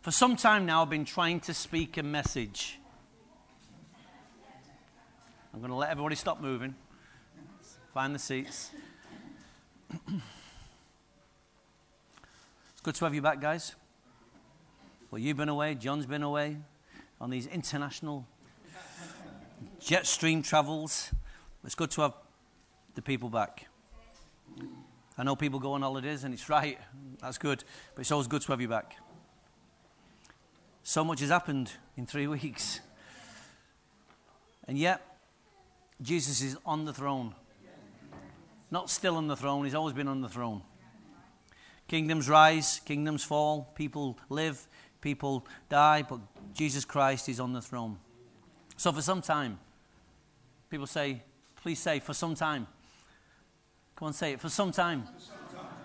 For some time now, I've been trying to speak a message. I'm going to let everybody stop moving. Find the seats. it's good to have you back, guys. Well, you've been away, John's been away on these international jet stream travels. It's good to have the people back. I know people go on holidays, and it's right. That's good. But it's always good to have you back. So much has happened in three weeks. And yet, Jesus is on the throne. Not still on the throne, he's always been on the throne. Kingdoms rise, kingdoms fall, people live, people die, but Jesus Christ is on the throne. So, for some time, people say, please say, for some time. Come on, say it. For some time,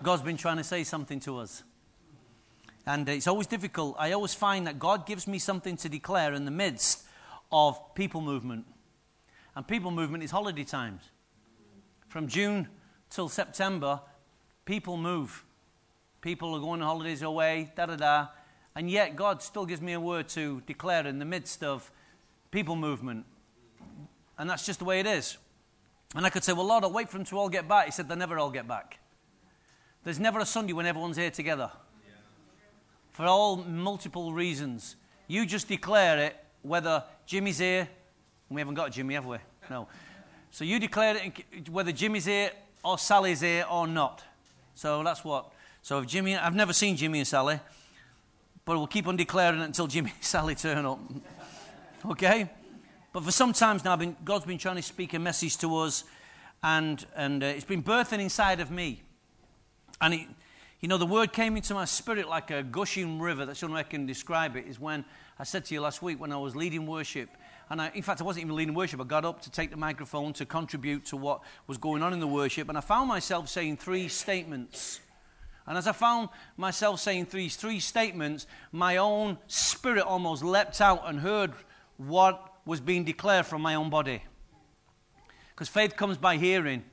God's been trying to say something to us. And it's always difficult. I always find that God gives me something to declare in the midst of people movement. And people movement is holiday times. From June till September, people move. People are going on holidays away, da da da. And yet, God still gives me a word to declare in the midst of people movement. And that's just the way it is. And I could say, Well, Lord, I'll wait for them to all get back. He said, They'll never all get back. There's never a Sunday when everyone's here together. For all multiple reasons. You just declare it whether Jimmy's here. We haven't got Jimmy, have we? No. So you declare it whether Jimmy's here or Sally's here or not. So that's what. So if Jimmy, I've never seen Jimmy and Sally, but we'll keep on declaring it until Jimmy and Sally turn up. okay? But for some times now, been, God's been trying to speak a message to us, and, and uh, it's been birthing inside of me. And it, you know, the word came into my spirit like a gushing river. That's the only way I can describe it. Is when I said to you last week when I was leading worship, and I, in fact, I wasn't even leading worship. I got up to take the microphone to contribute to what was going on in the worship, and I found myself saying three statements. And as I found myself saying these three statements, my own spirit almost leapt out and heard what was being declared from my own body. Because faith comes by hearing,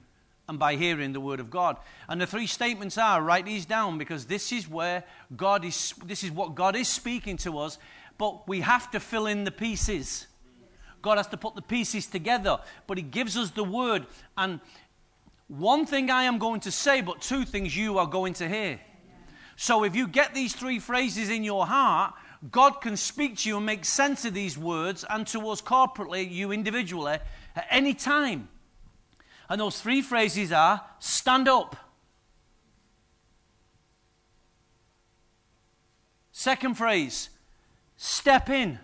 and by hearing the word of God. And the three statements are write these down because this is where God is, this is what God is speaking to us, but we have to fill in the pieces. God has to put the pieces together, but He gives us the word. And one thing I am going to say, but two things you are going to hear. So if you get these three phrases in your heart, God can speak to you and make sense of these words and to us corporately, you individually, at any time. And those three phrases are stand up. Second phrase, step in.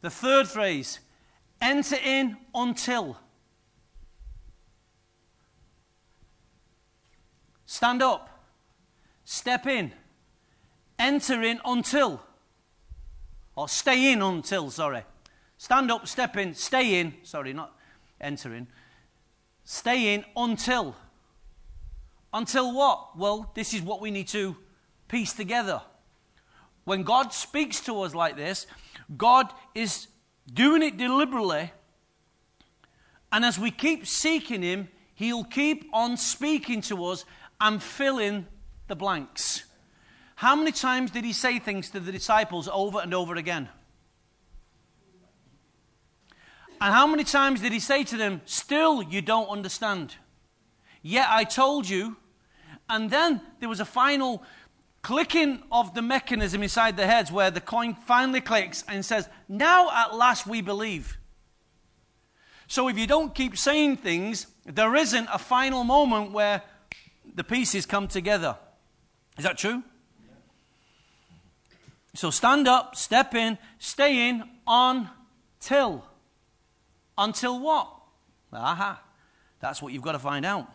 The third phrase, enter in until. Stand up. Step in. Enter in until. Or stay in until, sorry. Stand up, step in, stay in. Sorry, not enter in. Stay in until. Until what? Well, this is what we need to piece together. When God speaks to us like this, God is doing it deliberately. And as we keep seeking Him, He'll keep on speaking to us and filling the blanks. How many times did he say things to the disciples over and over again? And how many times did he say to them, Still you don't understand? Yet I told you. And then there was a final clicking of the mechanism inside their heads where the coin finally clicks and says, Now at last we believe. So if you don't keep saying things, there isn't a final moment where the pieces come together. Is that true? So stand up, step in, stay in until. Until what? Aha. That's what you've got to find out.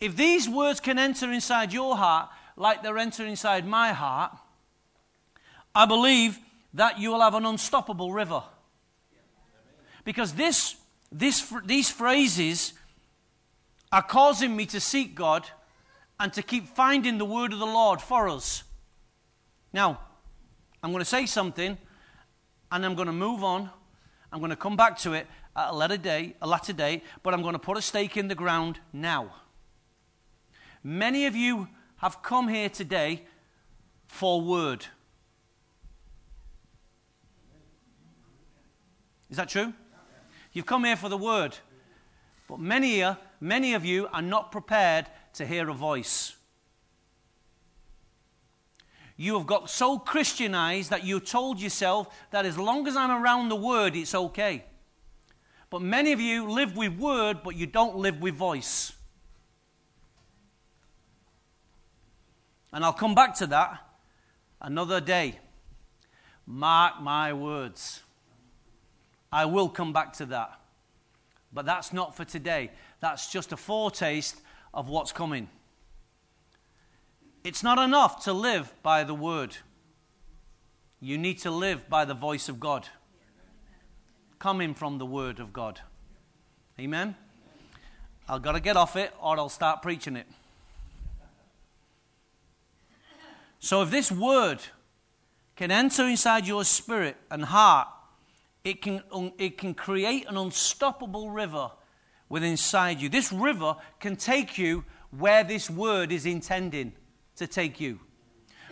If these words can enter inside your heart like they're entering inside my heart, I believe that you will have an unstoppable river. Because this, this, these phrases are causing me to seek God and to keep finding the word of the Lord for us. Now, I'm going to say something and I'm going to move on. I'm going to come back to it at a later date, a later date, but I'm going to put a stake in the ground now. Many of you have come here today for word. Is that true? You've come here for the word. But many, many of you are not prepared to hear a voice. You have got so Christianized that you told yourself that as long as I'm around the word, it's okay. But many of you live with word, but you don't live with voice. And I'll come back to that another day. Mark my words. I will come back to that. But that's not for today. That's just a foretaste of what's coming. It's not enough to live by the word. You need to live by the voice of God, coming from the word of God. Amen? I've got to get off it or I'll start preaching it. So, if this word can enter inside your spirit and heart, it can, it can create an unstoppable river within inside you. This river can take you where this word is intending to take you.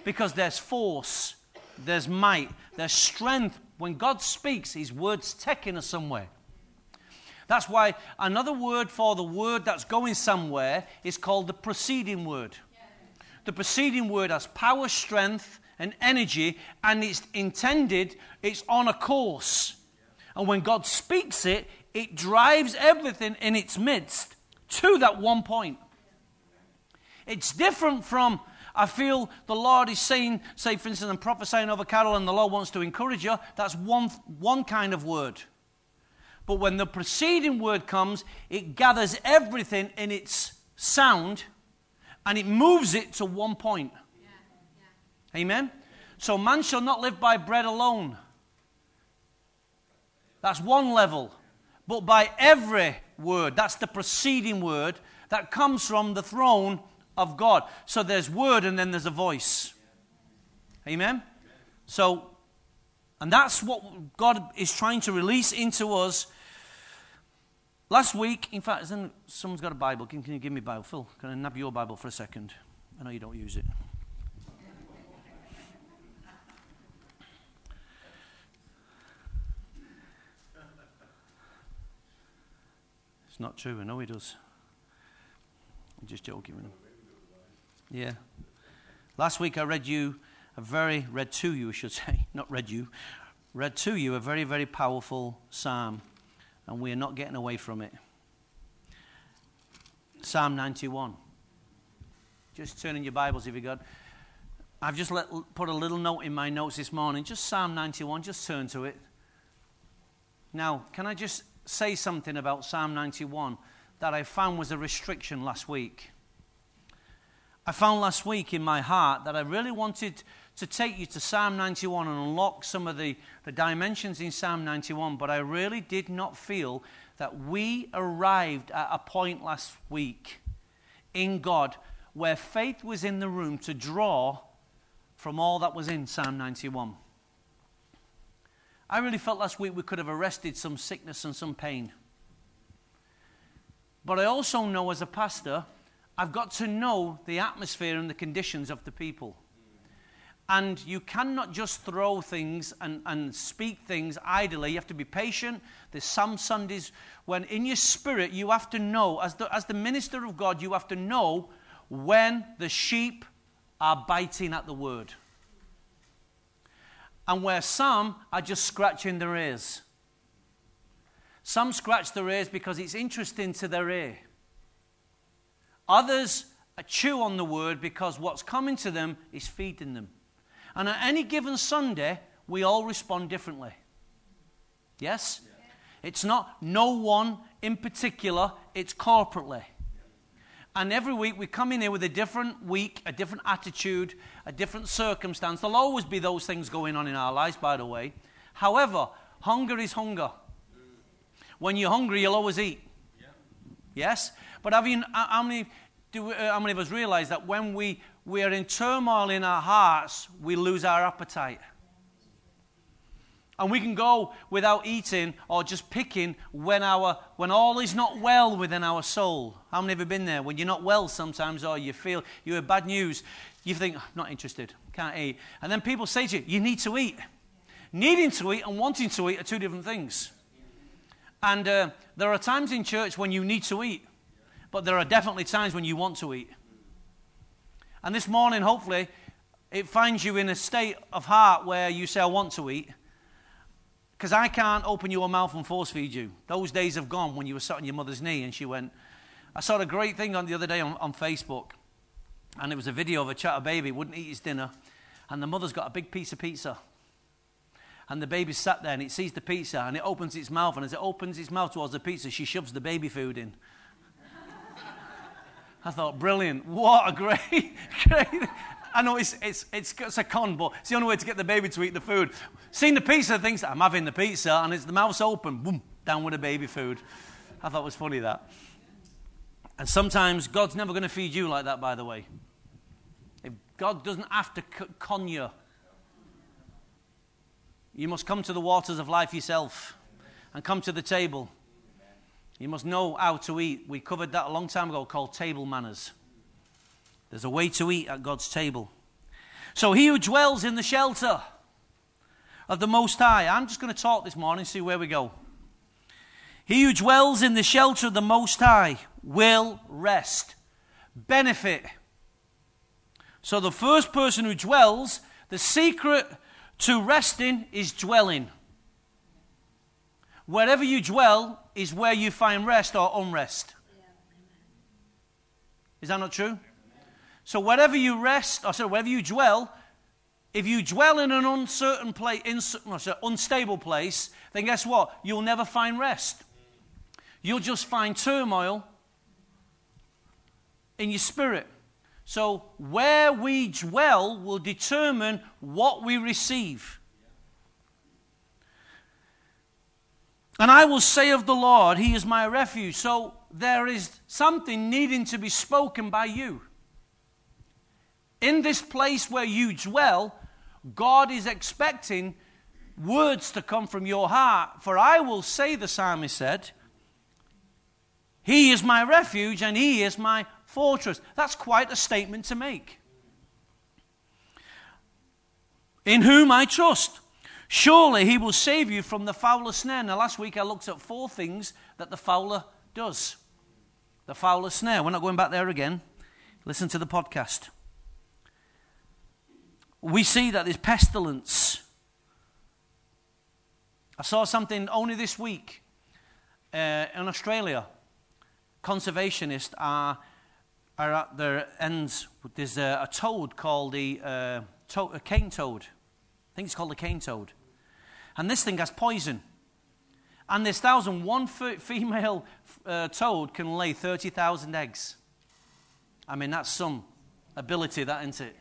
Because there's force, there's might, there's strength. When God speaks, His word's taking us somewhere. That's why another word for the word that's going somewhere is called the preceding word. The preceding word has power, strength, and energy, and it's intended, it's on a course. And when God speaks it, it drives everything in its midst to that one point. It's different from I feel the Lord is saying, say, for instance, I'm prophesying over Carol and the Lord wants to encourage you. That's one, one kind of word. But when the preceding word comes, it gathers everything in its sound and it moves it to one point. Yeah, yeah. Amen? So man shall not live by bread alone. That's one level. But by every word, that's the preceding word that comes from the throne of God. So there's word and then there's a voice. Amen? So, and that's what God is trying to release into us. Last week, in fact, someone's got a Bible. Can, can you give me a Bible? Phil, can I nab your Bible for a second? I know you don't use it. It's not true. I know he does. I'm just joking with him. Yeah. Last week I read you a very, read to you, I should say, not read you, read to you a very, very powerful psalm, and we are not getting away from it. Psalm 91. Just turn in your Bibles if you got. I've just let, put a little note in my notes this morning, just Psalm 91, just turn to it. Now, can I just say something about Psalm 91 that I found was a restriction last week? I found last week in my heart that I really wanted to take you to Psalm 91 and unlock some of the, the dimensions in Psalm 91, but I really did not feel that we arrived at a point last week in God where faith was in the room to draw from all that was in Psalm 91. I really felt last week we could have arrested some sickness and some pain. But I also know as a pastor I've got to know the atmosphere and the conditions of the people. And you cannot just throw things and, and speak things idly. You have to be patient. There's some Sundays when, in your spirit, you have to know, as the, as the minister of God, you have to know when the sheep are biting at the word. And where some are just scratching their ears. Some scratch their ears because it's interesting to their ear. Others chew on the word because what's coming to them is feeding them. And at any given Sunday, we all respond differently. Yes? It's not no one in particular, it's corporately. And every week we come in here with a different week, a different attitude, a different circumstance. There'll always be those things going on in our lives, by the way. However, hunger is hunger. Mm. When you're hungry, you'll always eat. Yes? But have you, how many, do, uh, how many of us realize that when we, we are in turmoil in our hearts, we lose our appetite? And we can go without eating or just picking when, our, when all is not well within our soul. How many have you been there? When you're not well sometimes or you feel you have bad news, you think, not interested, can't eat. And then people say to you, you need to eat. Needing to eat and wanting to eat are two different things. And uh, there are times in church when you need to eat, but there are definitely times when you want to eat. And this morning, hopefully, it finds you in a state of heart where you say, I want to eat because I can't open your mouth and force feed you. Those days have gone when you were sat on your mother's knee and she went. I saw a great thing on the other day on, on Facebook, and it was a video of a chat a baby wouldn't eat his dinner, and the mother's got a big piece of pizza. And the baby sat there and it sees the pizza and it opens its mouth, and as it opens its mouth towards the pizza, she shoves the baby food in. I thought, brilliant. What a great, great. I know it's, it's, it's, it's, a con, but it's the only way to get the baby to eat the food. Seeing the pizza, thinks, I'm having the pizza, and it's the mouth's open, boom, down with the baby food. I thought it was funny that. And sometimes God's never going to feed you like that, by the way. If God doesn't have to con you, you must come to the waters of life yourself and come to the table. You must know how to eat. We covered that a long time ago called table manners. There's a way to eat at God's table. So he who dwells in the shelter of the Most High, I'm just going to talk this morning, see where we go. He who dwells in the shelter of the Most High will rest, benefit. So the first person who dwells, the secret to resting is dwelling. Wherever you dwell is where you find rest or unrest. Is that not true? So wherever you rest, or sorry, wherever you dwell, if you dwell in an uncertain place, sorry, unstable place, then guess what? You'll never find rest. You'll just find turmoil in your spirit. So where we dwell will determine what we receive. And I will say of the Lord, He is my refuge. So there is something needing to be spoken by you. In this place where you dwell, God is expecting words to come from your heart. For I will say, the psalmist said, He is my refuge and He is my fortress. That's quite a statement to make. In whom I trust. Surely he will save you from the fowler snare. Now, last week I looked at four things that the fowler does. The fowler snare. We're not going back there again. Listen to the podcast we see that there's pestilence. I saw something only this week uh, in Australia. Conservationists are, are at their ends. There's a, a toad called the uh, to- a cane toad. I think it's called the cane toad. And this thing has poison. And this thousand, one female uh, toad can lay 30,000 eggs. I mean, that's some ability, that isn't it?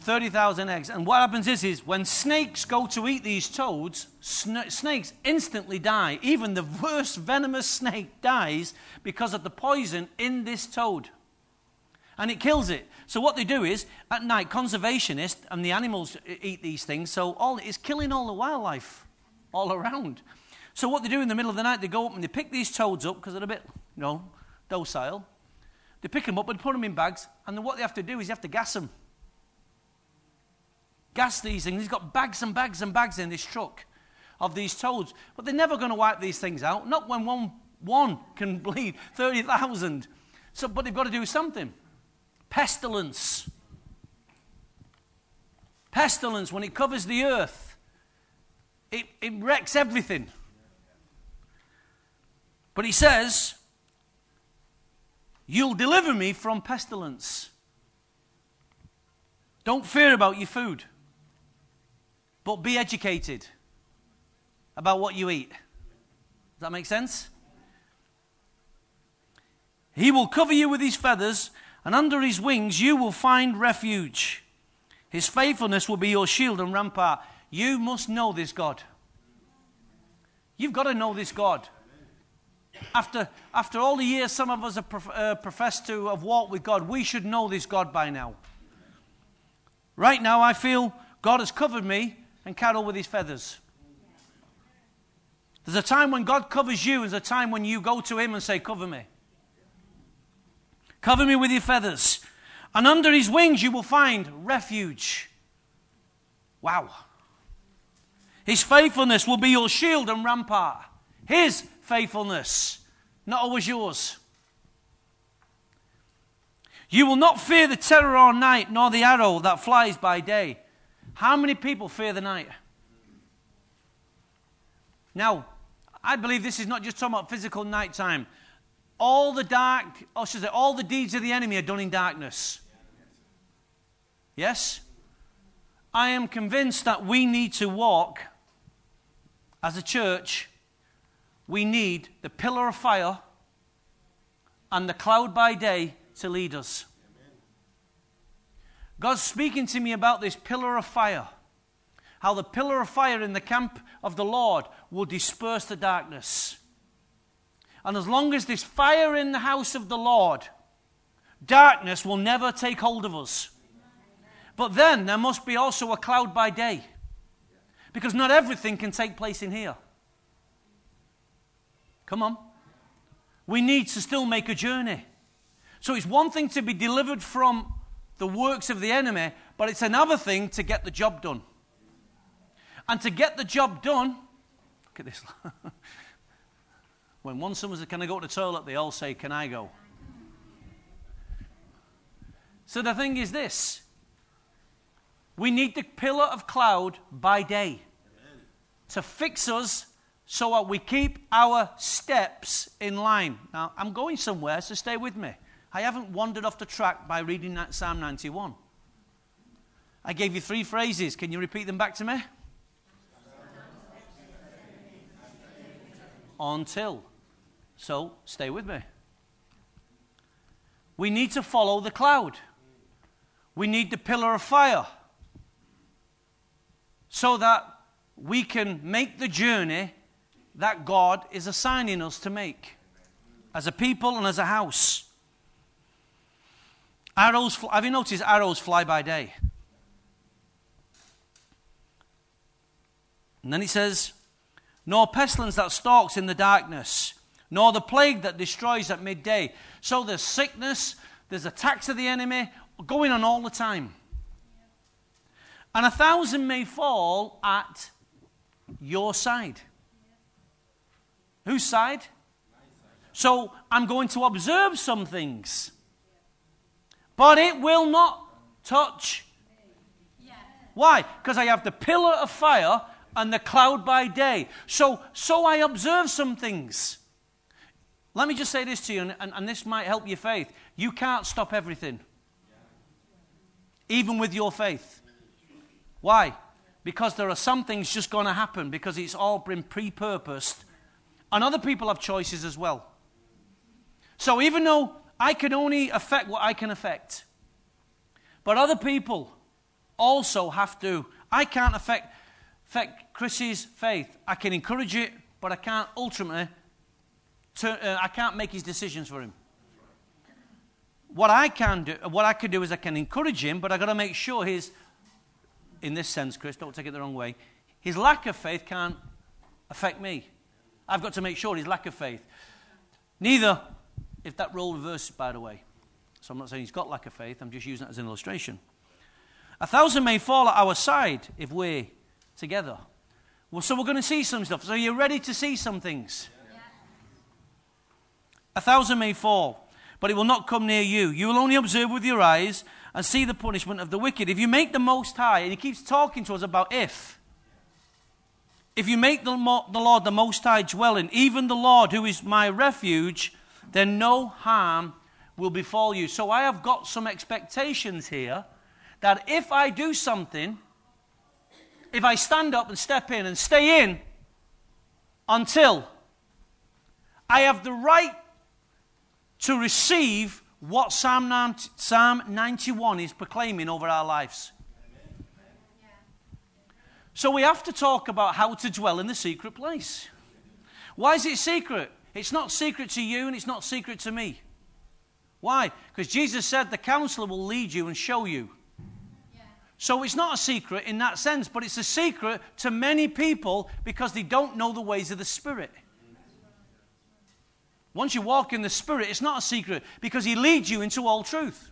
30,000 eggs. And what happens is, is when snakes go to eat these toads, sn- snakes instantly die. Even the worst venomous snake dies because of the poison in this toad. And it kills it. So what they do is, at night, conservationists and the animals eat these things, so all it's killing all the wildlife all around. So what they do in the middle of the night, they go up and they pick these toads up because they're a bit, you know, docile. They pick them up and put them in bags, and then what they have to do is you have to gas them gas these things. He's got bags and bags and bags in this truck of these toads. But they're never going to wipe these things out, not when one, one can bleed 30,000. So, but they've got to do something. Pestilence. Pestilence, when it covers the earth, it, it wrecks everything. But he says, You'll deliver me from pestilence. Don't fear about your food. But be educated about what you eat. Does that make sense? He will cover you with his feathers, and under his wings you will find refuge. His faithfulness will be your shield and rampart. You must know this God. You've got to know this God. After, after all the years some of us have uh, professed to have walked with God, we should know this God by now. Right now, I feel God has covered me and Carol with his feathers. There's a time when God covers you, there's a time when you go to him and say, Cover me. Cover me with your feathers. And under his wings you will find refuge. Wow. His faithfulness will be your shield and rampart. His faithfulness, not always yours. You will not fear the terror or night, nor the arrow that flies by day. How many people fear the night? Now, I believe this is not just talking about physical nighttime. All the dark, or should I say, all the deeds of the enemy are done in darkness. Yes? I am convinced that we need to walk as a church. We need the pillar of fire and the cloud by day to lead us. God's speaking to me about this pillar of fire. How the pillar of fire in the camp of the Lord will disperse the darkness. And as long as there's fire in the house of the Lord, darkness will never take hold of us. But then there must be also a cloud by day. Because not everything can take place in here. Come on. We need to still make a journey. So it's one thing to be delivered from the works of the enemy, but it's another thing to get the job done. And to get the job done, look at this. when one someone says, Can I go to the toilet? they all say, Can I go? So the thing is this we need the pillar of cloud by day Amen. to fix us so that we keep our steps in line. Now, I'm going somewhere, so stay with me. I haven't wandered off the track by reading that Psalm 91. I gave you three phrases. Can you repeat them back to me? Until. So stay with me. We need to follow the cloud. We need the pillar of fire so that we can make the journey that God is assigning us to make as a people and as a house. Arrows, have you noticed arrows fly by day? And then he says, nor pestilence that stalks in the darkness, nor the plague that destroys at midday. So there's sickness, there's attacks of the enemy going on all the time. And a thousand may fall at your side. Whose side? So I'm going to observe some things but it will not touch. Why? Because I have the pillar of fire and the cloud by day. So, so I observe some things. Let me just say this to you, and, and, and this might help your faith. You can't stop everything, even with your faith. Why? Because there are some things just going to happen because it's all been pre purposed. And other people have choices as well. So even though I can only affect what I can affect. But other people also have to. I can't affect, affect Chris's faith. I can encourage it, but I can't ultimately, uh, I can't make his decisions for him. What I can do, what I can do is I can encourage him, but I've got to make sure his, in this sense, Chris, don't take it the wrong way, his lack of faith can't affect me. I've got to make sure his lack of faith. Neither if that role reverses, by the way. So I'm not saying he's got lack of faith, I'm just using it as an illustration. A thousand may fall at our side if we're together. Well, so we're going to see some stuff. So you're ready to see some things. A thousand may fall, but it will not come near you. You will only observe with your eyes and see the punishment of the wicked. If you make the Most High, and he keeps talking to us about if. If you make the, the Lord the Most High dwelling, even the Lord who is my refuge, then no harm will befall you. So I have got some expectations here that if I do something, if I stand up and step in and stay in until I have the right to receive what Psalm Psalm 91 is proclaiming over our lives. So we have to talk about how to dwell in the secret place. Why is it secret? It's not secret to you and it's not secret to me. Why? Because Jesus said the counselor will lead you and show you. So it's not a secret in that sense, but it's a secret to many people because they don't know the ways of the Spirit. Once you walk in the Spirit, it's not a secret because He leads you into all truth.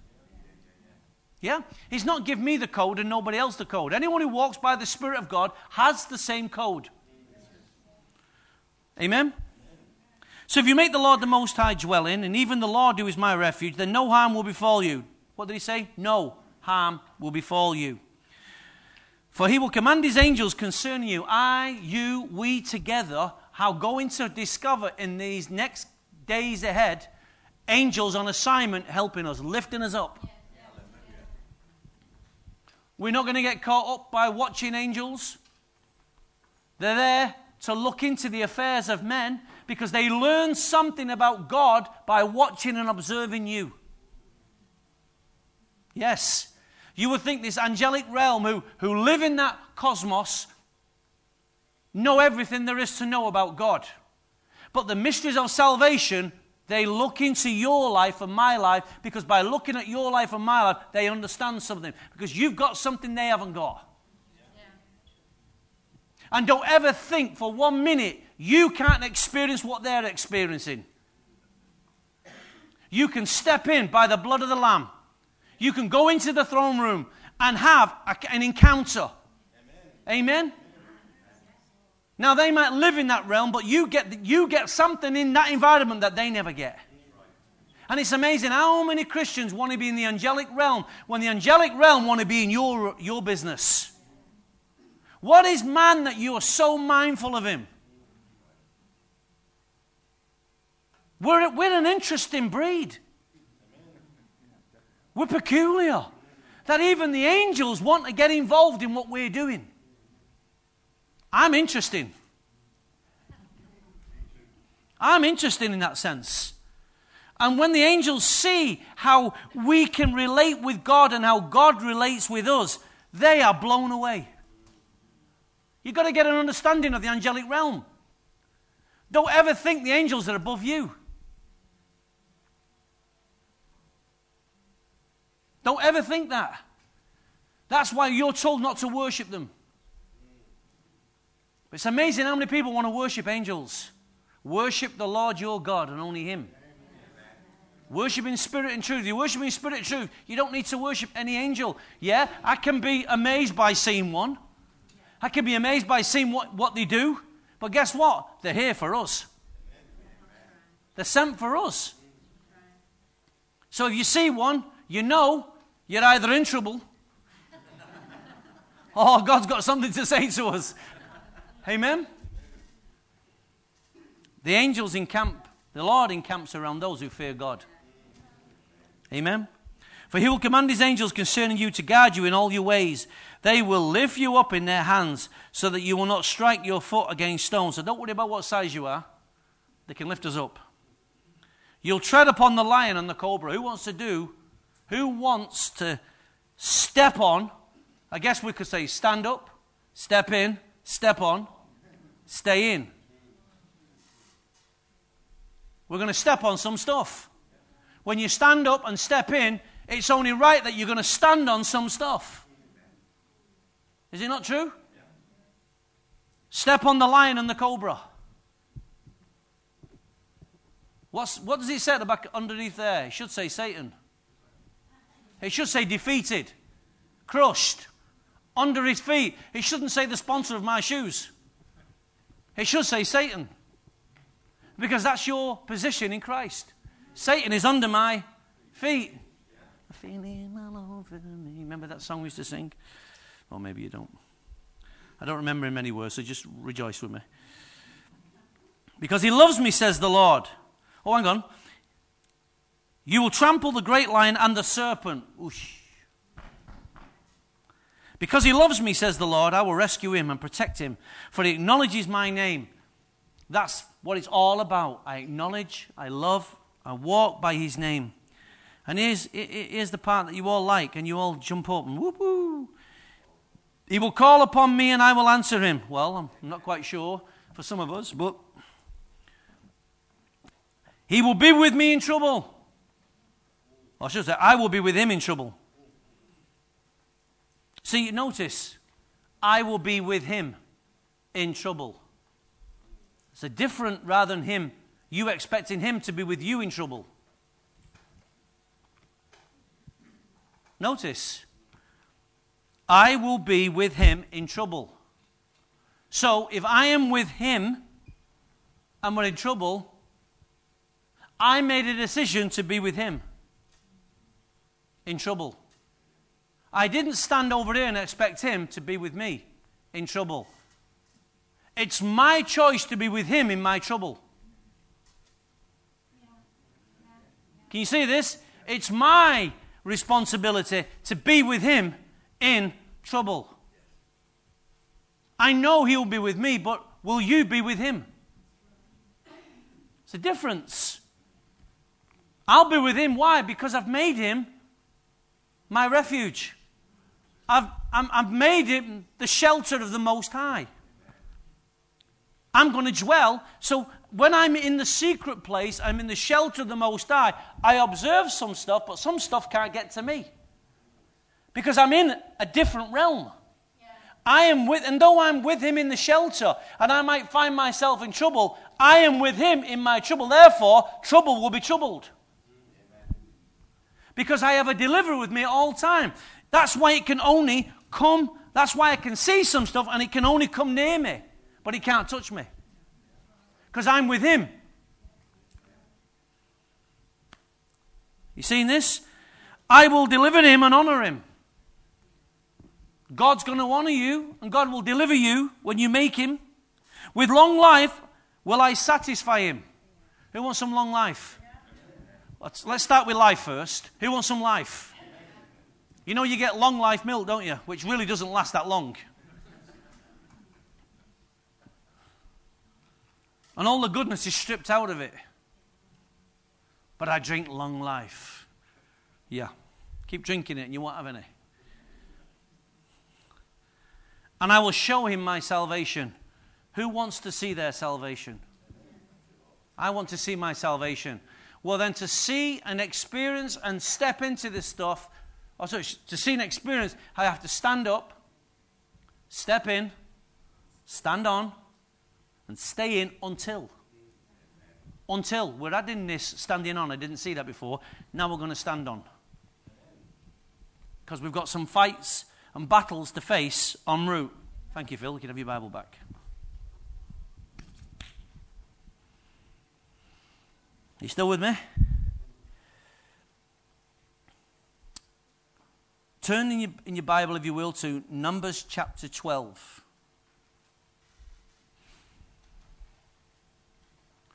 Yeah? He's not give me the code and nobody else the code. Anyone who walks by the Spirit of God has the same code. Amen? So if you make the Lord the Most High dwell in, and even the Lord who is my refuge, then no harm will befall you. What did he say? No harm will befall you. For he will command his angels concerning you. I, you, we together how going to discover in these next days ahead angels on assignment helping us, lifting us up. We're not going to get caught up by watching angels. They're there to look into the affairs of men because they learn something about God by watching and observing you. Yes, you would think this angelic realm who, who live in that cosmos know everything there is to know about God. But the mysteries of salvation, they look into your life and my life because by looking at your life and my life, they understand something because you've got something they haven't got. And don't ever think for one minute you can't experience what they're experiencing. You can step in by the blood of the Lamb you can go into the throne room and have a, an encounter. Amen. Amen. Now, they might live in that realm, but you get, you get something in that environment that they never get. And it's amazing how many Christians want to be in the angelic realm when the angelic realm want to be in your, your business. What is man that you are so mindful of him? We're, we're an interesting breed. We're peculiar. That even the angels want to get involved in what we're doing. I'm interesting. I'm interested in that sense. And when the angels see how we can relate with God and how God relates with us, they are blown away. You've got to get an understanding of the angelic realm. Don't ever think the angels are above you. Don't ever think that. That's why you're told not to worship them. It's amazing how many people want to worship angels. Worship the Lord your God and only Him. Worship in spirit and truth. You worship in spirit and truth. You don't need to worship any angel. Yeah, I can be amazed by seeing one. I can be amazed by seeing what, what they do. But guess what? They're here for us. They're sent for us. So if you see one, you know you're either in trouble or God's got something to say to us. Amen? The angels encamp, the Lord encamps around those who fear God. Amen? For he will command his angels concerning you to guard you in all your ways. They will lift you up in their hands so that you will not strike your foot against stones. So don't worry about what size you are, they can lift us up. You'll tread upon the lion and the cobra. Who wants to do who wants to step on? I guess we could say stand up, step in, step on, stay in. We're going to step on some stuff. When you stand up and step in, it's only right that you're going to stand on some stuff. Is it not true? Step on the lion and the cobra. What's, what does he say back underneath there? It should say Satan. It should say defeated, crushed, under his feet. It shouldn't say the sponsor of my shoes. It should say Satan. Because that's your position in Christ. Satan is under my feet. Remember that song we used to sing? Or maybe you don't. I don't remember in many words, so just rejoice with me. Because he loves me, says the Lord. Oh, hang on. You will trample the great lion and the serpent. Oosh. Because he loves me, says the Lord, I will rescue him and protect him, for he acknowledges my name. That's what it's all about. I acknowledge, I love, I walk by his name. And here's, here's the part that you all like, and you all jump up and whoop whoo. He will call upon me and I will answer him. Well, I'm not quite sure for some of us, but he will be with me in trouble. I should say, I will be with him in trouble. See, you notice, I will be with him in trouble. It's a different rather than him, you expecting him to be with you in trouble. Notice, I will be with him in trouble. So if I am with him and we're in trouble, I made a decision to be with him in trouble. I didn't stand over here and expect him to be with me in trouble. It's my choice to be with him in my trouble. Can you see this? It's my responsibility to be with him in trouble. I know he'll be with me, but will you be with him? It's a difference. I'll be with him. Why? Because I've made him my refuge. I've, i have made him the shelter of the Most High. I'm going to dwell. So when I'm in the secret place, I'm in the shelter of the Most High. I observe some stuff, but some stuff can't get to me because I'm in a different realm. I am with, and though I'm with him in the shelter, and I might find myself in trouble, I am with him in my trouble. Therefore, trouble will be troubled. Because I have a deliverer with me all time. That's why it can only come, that's why I can see some stuff and it can only come near me, but it can't touch me. Because I'm with him. You seen this? I will deliver him and honor him. God's going to honor you, and God will deliver you when you make Him. With long life, will I satisfy Him? Who wants some long life? Let's, let's start with life first. Who wants some life? You know, you get long life milk, don't you? Which really doesn't last that long. And all the goodness is stripped out of it. But I drink long life. Yeah. Keep drinking it and you won't have any and I will show him my salvation. Who wants to see their salvation? I want to see my salvation. Well, then, to see and experience and step into this stuff, oh, sorry, to see and experience, I have to stand up, step in, stand on, and stay in until. Until. We're adding this standing on. I didn't see that before. Now we're going to stand on. Because we've got some fights and battles to face en route. Thank you, Phil. You can have your Bible back. Are you still with me? Turn in your, in your Bible, if you will, to Numbers chapter 12.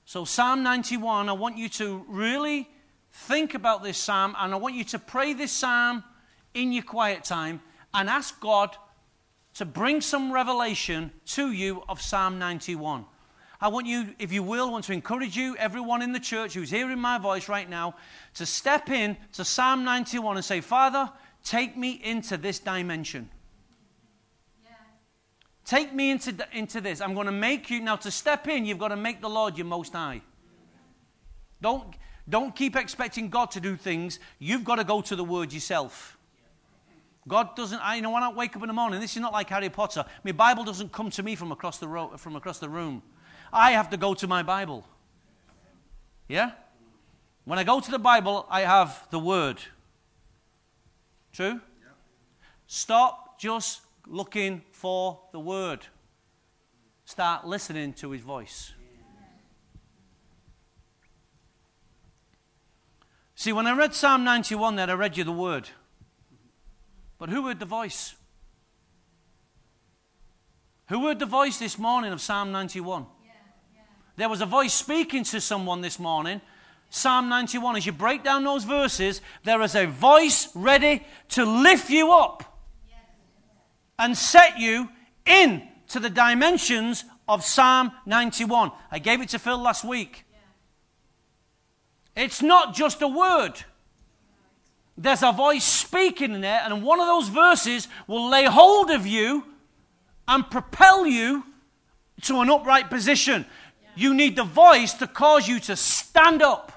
So, Psalm 91, I want you to really think about this psalm and I want you to pray this psalm in your quiet time and ask God to bring some revelation to you of Psalm 91. I want you, if you will, want to encourage you, everyone in the church who's hearing my voice right now, to step in to Psalm 91 and say, Father, take me into this dimension. Yeah. Take me into, into this. I'm going to make you, now to step in, you've got to make the Lord your most high. Don't, don't keep expecting God to do things. You've got to go to the Word yourself. God doesn't, I you know when I wake up in the morning, this is not like Harry Potter. My Bible doesn't come to me from across the, ro- from across the room. I have to go to my Bible. Yeah? When I go to the Bible, I have the Word. True? Yeah. Stop just looking for the Word. Start listening to His voice. See, when I read Psalm 91, then I read you the Word. But who heard the voice? Who heard the voice this morning of Psalm 91? Yeah, yeah. There was a voice speaking to someone this morning. Psalm 91. As you break down those verses, there is a voice ready to lift you up and set you in to the dimensions of Psalm 91. I gave it to Phil last week. It's not just a word there's a voice speaking in there, and one of those verses will lay hold of you and propel you to an upright position. You need the voice to cause you to stand up.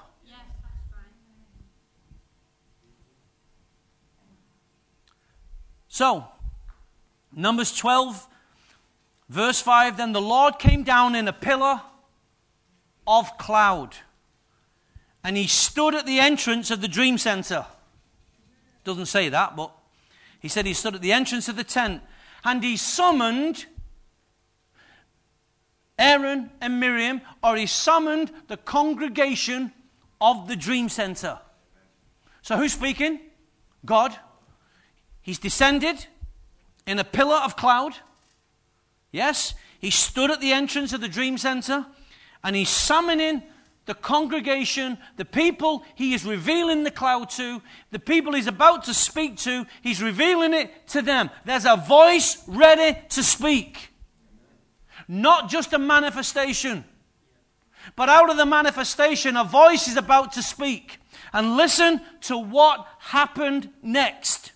So, Numbers 12, verse 5 Then the Lord came down in a pillar of cloud, and he stood at the entrance of the dream center. Doesn't say that, but he said he stood at the entrance of the tent, and he summoned Aaron and Miriam, or he summoned the congregation of the dream center. So who's speaking? God. He's descended in a pillar of cloud. Yes, he stood at the entrance of the dream center and he's summoning the congregation, the people he is revealing the cloud to, the people he's about to speak to, he's revealing it to them. There's a voice ready to speak. Not just a manifestation, but out of the manifestation, a voice is about to speak. And listen to what happened next.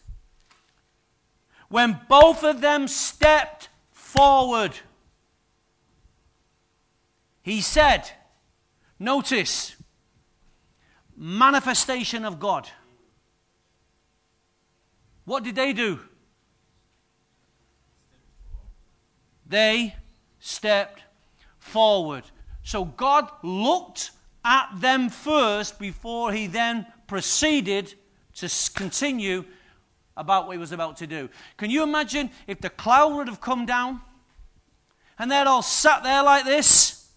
When both of them stepped forward, he said, Notice, manifestation of God. What did they do? They stepped forward. So God looked at them first before he then proceeded to continue about what he was about to do. Can you imagine if the cloud would have come down and they'd all sat there like this?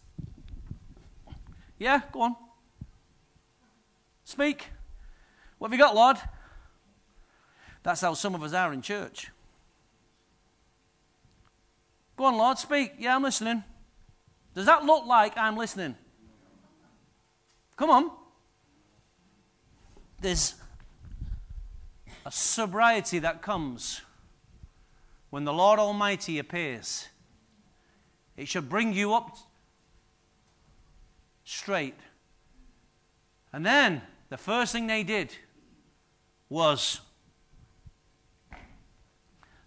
Yeah, go on. Speak. What have you got, Lord? That's how some of us are in church. Go on, Lord, speak. Yeah, I'm listening. Does that look like I'm listening? Come on. There's sobriety that comes when the Lord Almighty appears. It should bring you up straight. And then the first thing they did was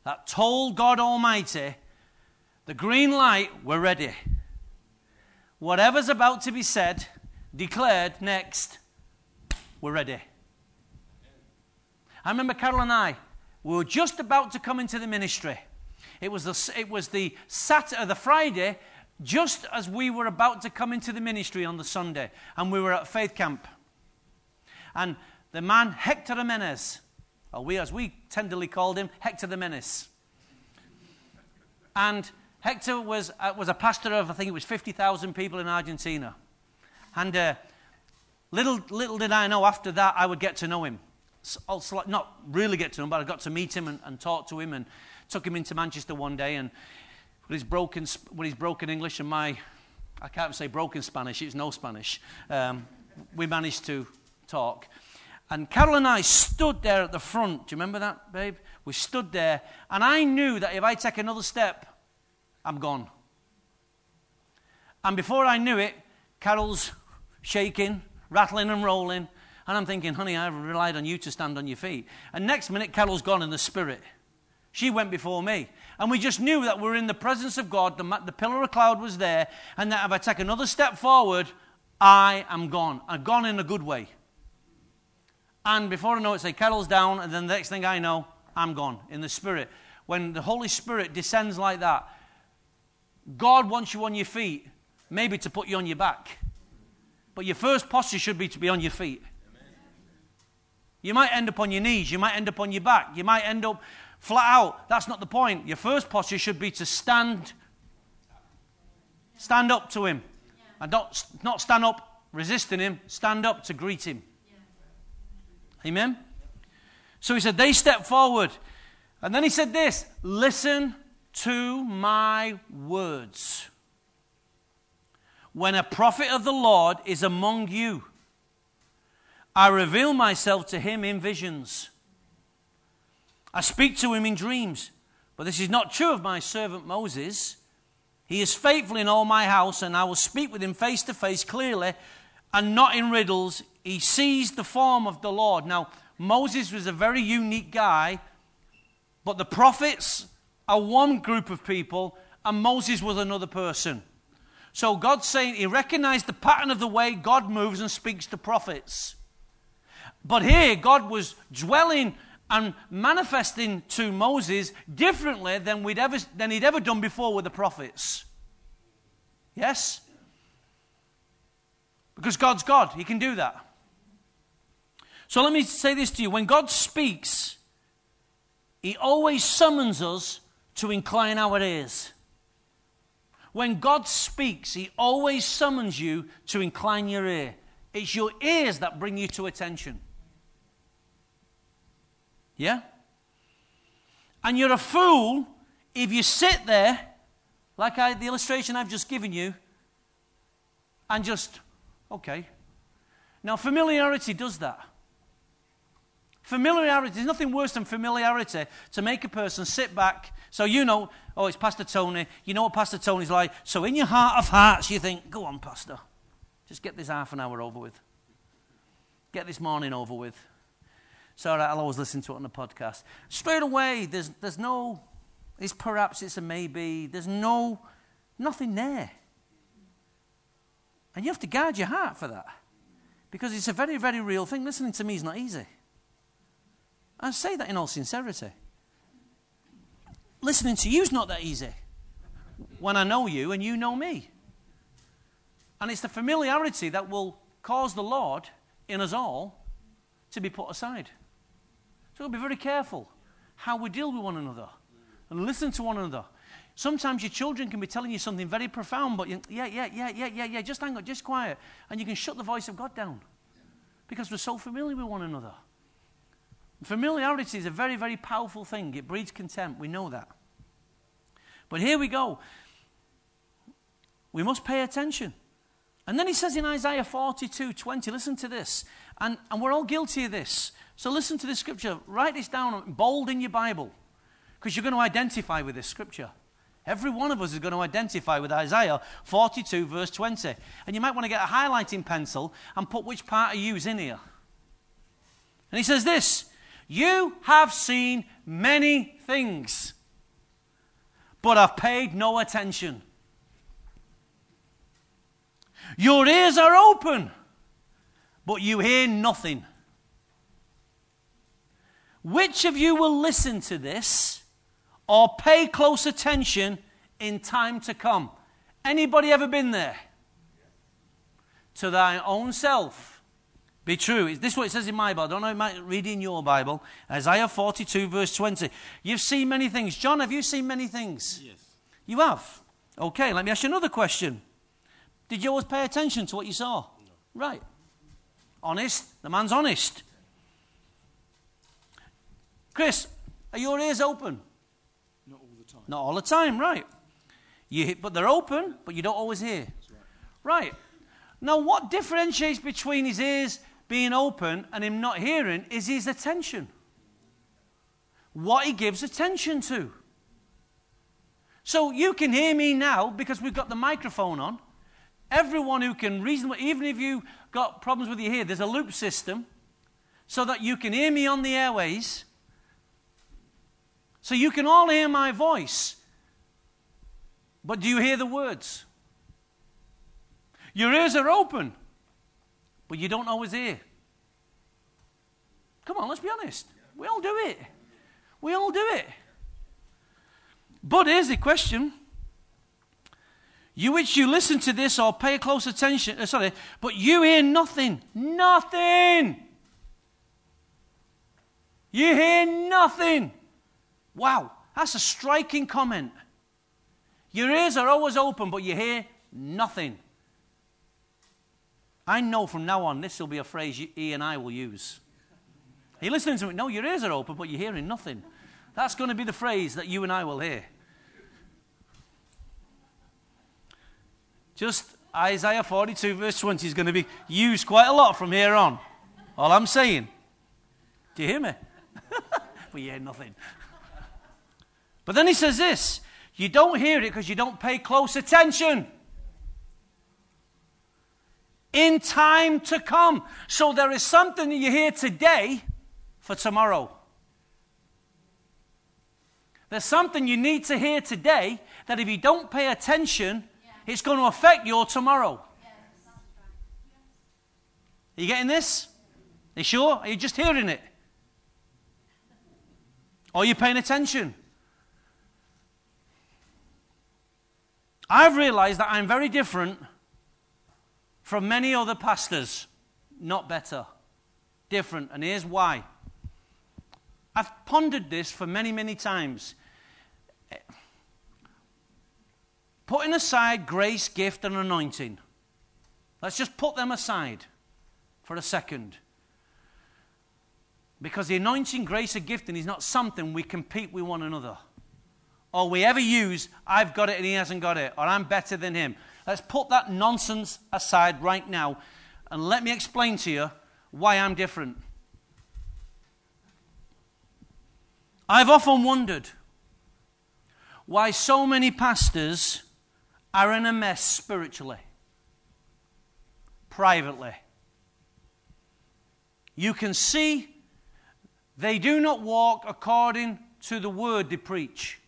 that told God Almighty the green light, we're ready. Whatever's about to be said, declared next, we're ready. I remember Carol and I, we were just about to come into the ministry. It was the, it was the Saturday, the Friday, just as we were about to come into the ministry on the Sunday, and we were at faith camp. And the man, Hector Giménez, or we, as we tenderly called him, Hector the Menace. And Hector was, uh, was a pastor of, I think it was 50,000 people in Argentina. And uh, little, little did I know after that I would get to know him. Also, not really get to him, but I got to meet him and, and talk to him and took him into Manchester one day. And with his broken, with his broken English and my, I can't say broken Spanish, it's no Spanish, um, we managed to talk. And Carol and I stood there at the front. Do you remember that, babe? We stood there, and I knew that if I take another step, I'm gone. And before I knew it, Carol's shaking, rattling and rolling. And I'm thinking, honey, I relied on you to stand on your feet. And next minute, Carol's gone in the spirit. She went before me. And we just knew that we're in the presence of God. The, the pillar of cloud was there. And that if I take another step forward, I am gone. I'm gone in a good way. And before I know it, say, Carol's down. And then the next thing I know, I'm gone in the spirit. When the Holy Spirit descends like that, God wants you on your feet, maybe to put you on your back. But your first posture should be to be on your feet. You might end up on your knees, you might end up on your back, you might end up flat out. That's not the point. Your first posture should be to stand stand up to him. And not, not stand up resisting him, stand up to greet him. Amen? So he said, they step forward. And then he said this listen to my words. When a prophet of the Lord is among you, I reveal myself to him in visions. I speak to him in dreams. But this is not true of my servant Moses. He is faithful in all my house, and I will speak with him face to face clearly and not in riddles. He sees the form of the Lord. Now, Moses was a very unique guy, but the prophets are one group of people, and Moses was another person. So God's saying he recognized the pattern of the way God moves and speaks to prophets. But here, God was dwelling and manifesting to Moses differently than, we'd ever, than he'd ever done before with the prophets. Yes? Because God's God, He can do that. So let me say this to you when God speaks, He always summons us to incline our ears. When God speaks, He always summons you to incline your ear. It's your ears that bring you to attention. Yeah? And you're a fool if you sit there, like I, the illustration I've just given you, and just, okay. Now, familiarity does that. Familiarity, there's nothing worse than familiarity to make a person sit back. So you know, oh, it's Pastor Tony. You know what Pastor Tony's like. So in your heart of hearts, you think, go on, Pastor. Just get this half an hour over with. Get this morning over with. So I'll always listen to it on the podcast. Straight away, there's, there's no, it's perhaps it's a maybe. There's no, nothing there. And you have to guard your heart for that. Because it's a very, very real thing. Listening to me is not easy. I say that in all sincerity. Listening to you is not that easy. When I know you and you know me. And it's the familiarity that will cause the Lord in us all to be put aside. So we'll be very careful how we deal with one another and listen to one another. Sometimes your children can be telling you something very profound, but yeah, yeah, yeah, yeah, yeah, yeah, just hang on, just quiet. And you can shut the voice of God down because we're so familiar with one another. Familiarity is a very, very powerful thing. It breeds contempt. We know that. But here we go. We must pay attention. And then he says in Isaiah 42 20, listen to this. And, and we're all guilty of this. So listen to this scripture. Write this down bold in your Bible because you're going to identify with this scripture. Every one of us is going to identify with Isaiah 42, verse 20. And you might want to get a highlighting pencil and put which part of you is in here. And he says this You have seen many things, but have paid no attention. Your ears are open, but you hear nothing. Which of you will listen to this or pay close attention in time to come? Anybody ever been there? To thy own self be true. Is this what it says in my Bible? I don't know if might read in your Bible. Isaiah 42, verse 20. You've seen many things. John, have you seen many things? Yes. You have? Okay, let me ask you another question. Did you always pay attention to what you saw? No. Right. Honest. The man's honest. Chris, are your ears open? Not all the time. Not all the time, right. You, but they're open, but you don't always hear. Right. Right. Now, what differentiates between his ears being open and him not hearing is his attention. What he gives attention to. So you can hear me now because we've got the microphone on. Everyone who can reasonably, even if you've got problems with your ear, there's a loop system so that you can hear me on the airways. So you can all hear my voice. But do you hear the words? Your ears are open, but you don't always hear. Come on, let's be honest. We all do it. We all do it. But here's the question. You which you listen to this or pay close attention, uh, sorry, but you hear nothing. Nothing. You hear nothing. Wow, that's a striking comment. Your ears are always open, but you hear nothing. I know from now on this will be a phrase he and I will use. Are you listening to me? No, your ears are open, but you're hearing nothing. That's going to be the phrase that you and I will hear. Just Isaiah 42, verse 20 is going to be used quite a lot from here on. All I'm saying. Do you hear me? but you hear nothing. But then he says this you don't hear it because you don't pay close attention. In time to come. So there is something that you hear today for tomorrow. There's something you need to hear today that if you don't pay attention, it's going to affect your tomorrow. Are you getting this? Are you sure? Are you just hearing it? Are you paying attention? I've realized that I'm very different from many other pastors. Not better, different. And here's why. I've pondered this for many, many times. Putting aside grace, gift, and anointing, let's just put them aside for a second. Because the anointing, grace, and gifting is not something we compete with one another. Or we ever use, I've got it and he hasn't got it, or I'm better than him. Let's put that nonsense aside right now and let me explain to you why I'm different. I've often wondered why so many pastors are in a mess spiritually, privately. You can see they do not walk according to the word they preach.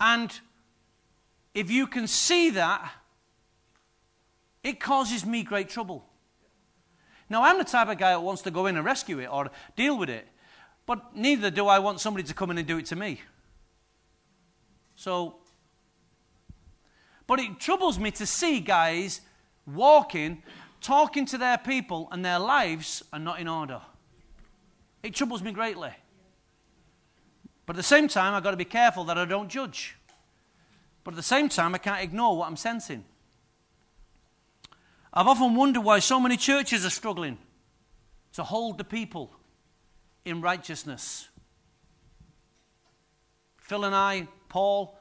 And if you can see that, it causes me great trouble. Now, I'm the type of guy that wants to go in and rescue it or deal with it, but neither do I want somebody to come in and do it to me. So, but it troubles me to see guys walking, talking to their people, and their lives are not in order. It troubles me greatly. But at the same time, I've got to be careful that I don't judge. But at the same time, I can't ignore what I'm sensing. I've often wondered why so many churches are struggling to hold the people in righteousness. Phil and I, Paul,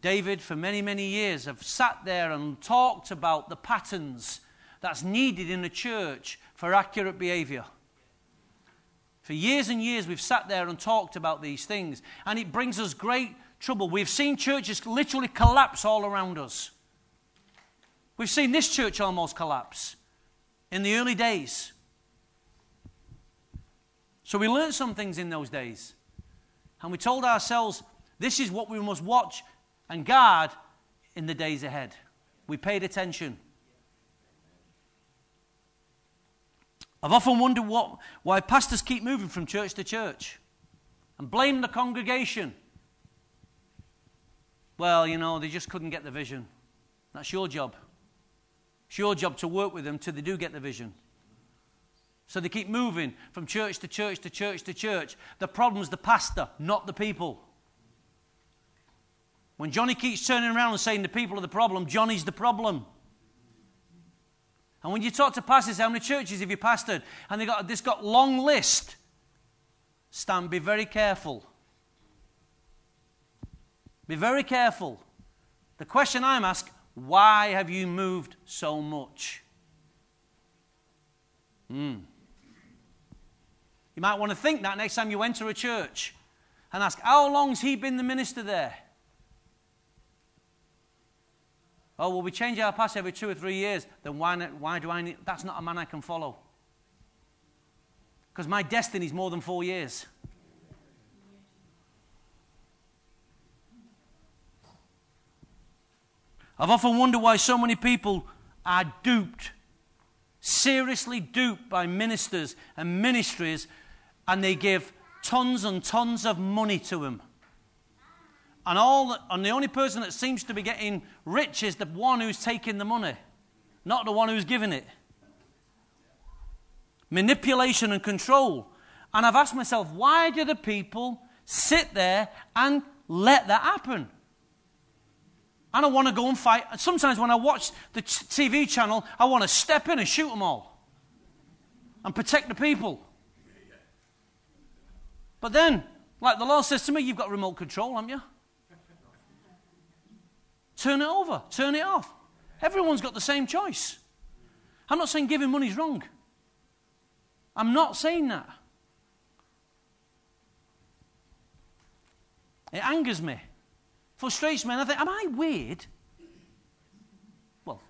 David, for many, many years have sat there and talked about the patterns that's needed in a church for accurate behavior. For years and years, we've sat there and talked about these things, and it brings us great trouble. We've seen churches literally collapse all around us. We've seen this church almost collapse in the early days. So we learned some things in those days. And we told ourselves this is what we must watch and guard in the days ahead. We paid attention. I've often wondered what, why pastors keep moving from church to church and blame the congregation. Well, you know, they just couldn't get the vision. That's your job. It's your job to work with them till they do get the vision. So they keep moving from church to church to church to church. The problem's the pastor, not the people. When Johnny keeps turning around and saying the people are the problem, Johnny's the problem. And when you talk to pastors, how many churches have you pastored? And they've got this got long list. Stan, be very careful. Be very careful. The question I'm asked, why have you moved so much? Hmm. You might want to think that next time you enter a church and ask, how long's he been the minister there? Oh, well, we change our pastor every two or three years. Then why, not, why do I need. That's not a man I can follow. Because my destiny is more than four years. I've often wondered why so many people are duped, seriously duped by ministers and ministries, and they give tons and tons of money to them. And, all, and the only person that seems to be getting rich is the one who's taking the money, not the one who's giving it. Manipulation and control. And I've asked myself, why do the people sit there and let that happen? And I want to go and fight. Sometimes when I watch the TV channel, I want to step in and shoot them all and protect the people. But then, like the Lord says to me, you've got remote control, haven't you? Turn it over, turn it off. Everyone's got the same choice. I'm not saying giving money is wrong. I'm not saying that. It angers me, frustrates me, and I think, am I weird? Well,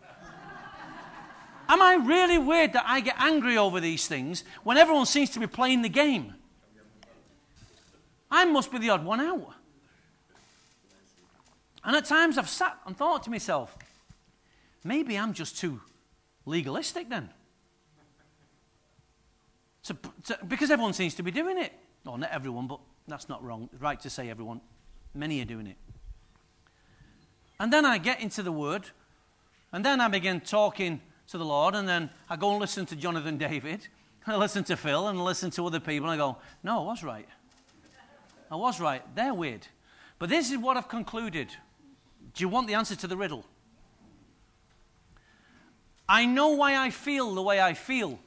am I really weird that I get angry over these things when everyone seems to be playing the game? I must be the odd one out. And at times I've sat and thought to myself, maybe I'm just too legalistic then. to, to, because everyone seems to be doing it. Well, not everyone, but that's not wrong. Right to say everyone. Many are doing it. And then I get into the Word, and then I begin talking to the Lord, and then I go and listen to Jonathan David, and I listen to Phil, and I listen to other people, and I go, no, I was right. I was right. They're weird. But this is what I've concluded. Do you want the answer to the riddle? I know why I feel the way I feel.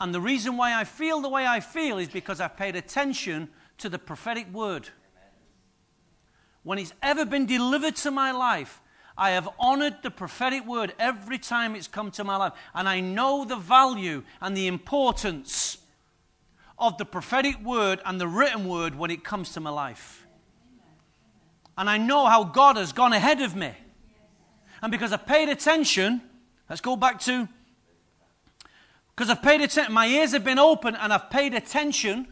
And the reason why I feel the way I feel is because I've paid attention to the prophetic word. When it's ever been delivered to my life, I have honored the prophetic word every time it's come to my life. And I know the value and the importance of the prophetic word and the written word when it comes to my life. And I know how God has gone ahead of me. And because I paid attention, let's go back to because I've paid attention, my ears have been open and I've paid attention.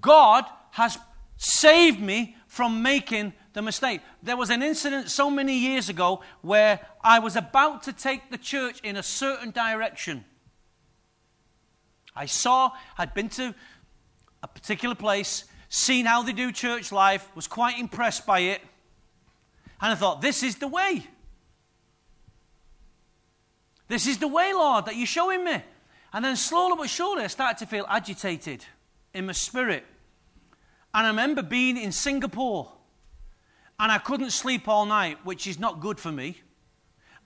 God has saved me from making the mistake. There was an incident so many years ago where I was about to take the church in a certain direction. I saw, I'd been to a particular place, seen how they do church life, was quite impressed by it, and I thought, this is the way. This is the way, Lord, that you're showing me. And then slowly but surely, I started to feel agitated in my spirit. And I remember being in Singapore and I couldn't sleep all night, which is not good for me.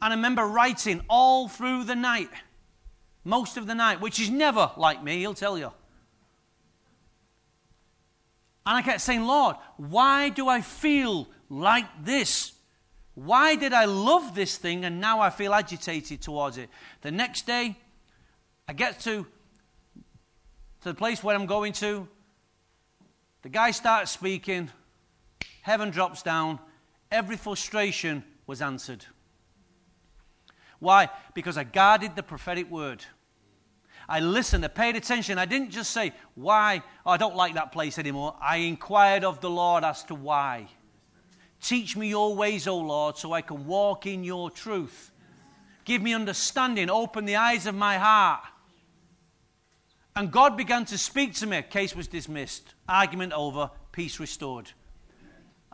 And I remember writing all through the night, most of the night, which is never like me, he'll tell you. And I kept saying, Lord, why do I feel like this? Why did I love this thing and now I feel agitated towards it? The next day, I get to, to the place where I'm going to. The guy starts speaking. Heaven drops down. Every frustration was answered. Why? Because I guarded the prophetic word. I listened, I paid attention. I didn't just say, Why? Oh, I don't like that place anymore. I inquired of the Lord as to why. Teach me your ways, O Lord, so I can walk in your truth. Give me understanding. Open the eyes of my heart. And God began to speak to me. Case was dismissed. Argument over. Peace restored.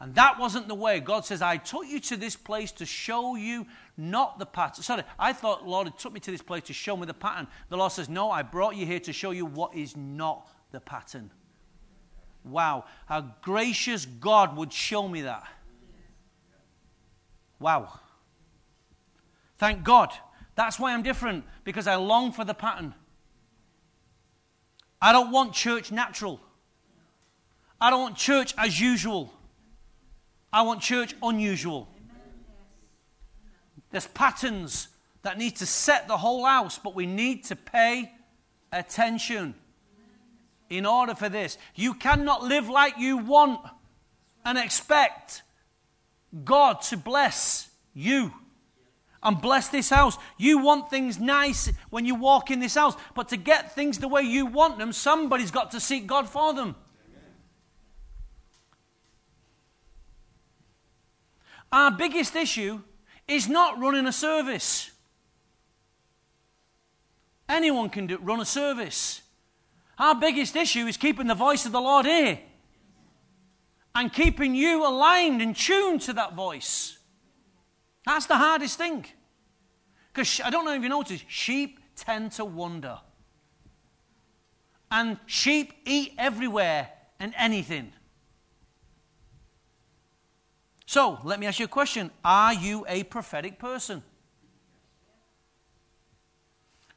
And that wasn't the way. God says, I took you to this place to show you not the pattern. Sorry, I thought, Lord, it took me to this place to show me the pattern. The Lord says, No, I brought you here to show you what is not the pattern. Wow. How gracious God would show me that. Wow. Thank God. That's why I'm different, because I long for the pattern. I don't want church natural. I don't want church as usual. I want church unusual. There's patterns that need to set the whole house, but we need to pay attention in order for this. You cannot live like you want and expect God to bless you and bless this house. You want things nice when you walk in this house, but to get things the way you want them, somebody's got to seek God for them. Our biggest issue is not running a service. Anyone can do, run a service. Our biggest issue is keeping the voice of the Lord here and keeping you aligned and tuned to that voice. That's the hardest thing. Because I don't know if you noticed, sheep tend to wander. And sheep eat everywhere and anything. So, let me ask you a question Are you a prophetic person?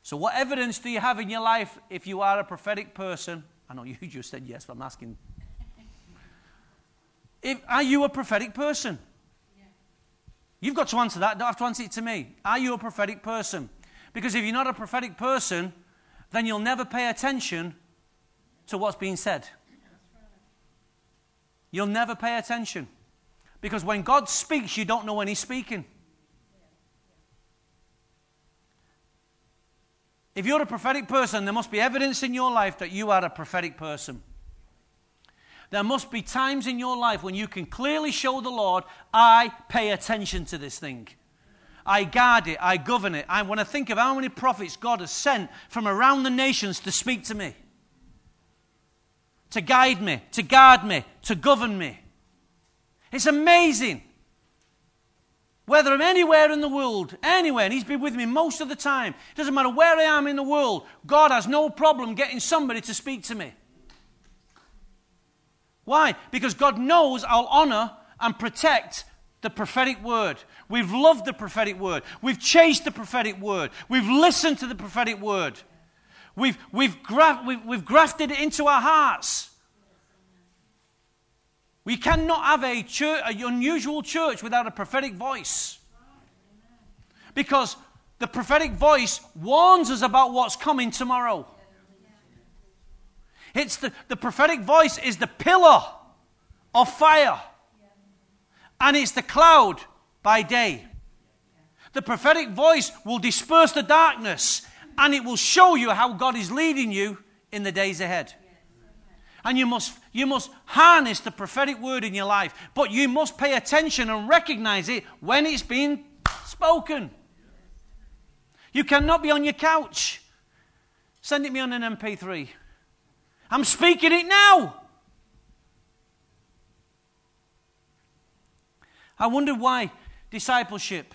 So, what evidence do you have in your life if you are a prophetic person? I know you just said yes, but I'm asking if, are you a prophetic person? Yeah. You've got to answer that. Don't have to answer it to me. Are you a prophetic person? Because if you're not a prophetic person, then you'll never pay attention to what's being said. You'll never pay attention. Because when God speaks, you don't know when He's speaking. If you're a prophetic person, there must be evidence in your life that you are a prophetic person. There must be times in your life when you can clearly show the Lord, I pay attention to this thing. I guard it. I govern it. I want to think of how many prophets God has sent from around the nations to speak to me, to guide me, to guard me, to govern me. It's amazing. Whether I'm anywhere in the world, anywhere, and He's been with me most of the time, it doesn't matter where I am in the world, God has no problem getting somebody to speak to me. Why? Because God knows I'll honor and protect the prophetic word. We've loved the prophetic word. We've chased the prophetic word. We've listened to the prophetic word. We've, we've, we've, we've grafted it into our hearts. We cannot have a, church, a unusual church without a prophetic voice. Because the prophetic voice warns us about what's coming tomorrow. It's the, the prophetic voice is the pillar of fire. And it's the cloud by day. The prophetic voice will disperse the darkness and it will show you how God is leading you in the days ahead. And you must, you must harness the prophetic word in your life, but you must pay attention and recognize it when it's being spoken. You cannot be on your couch. Send it me on an MP3. I'm speaking it now. I wondered why discipleship,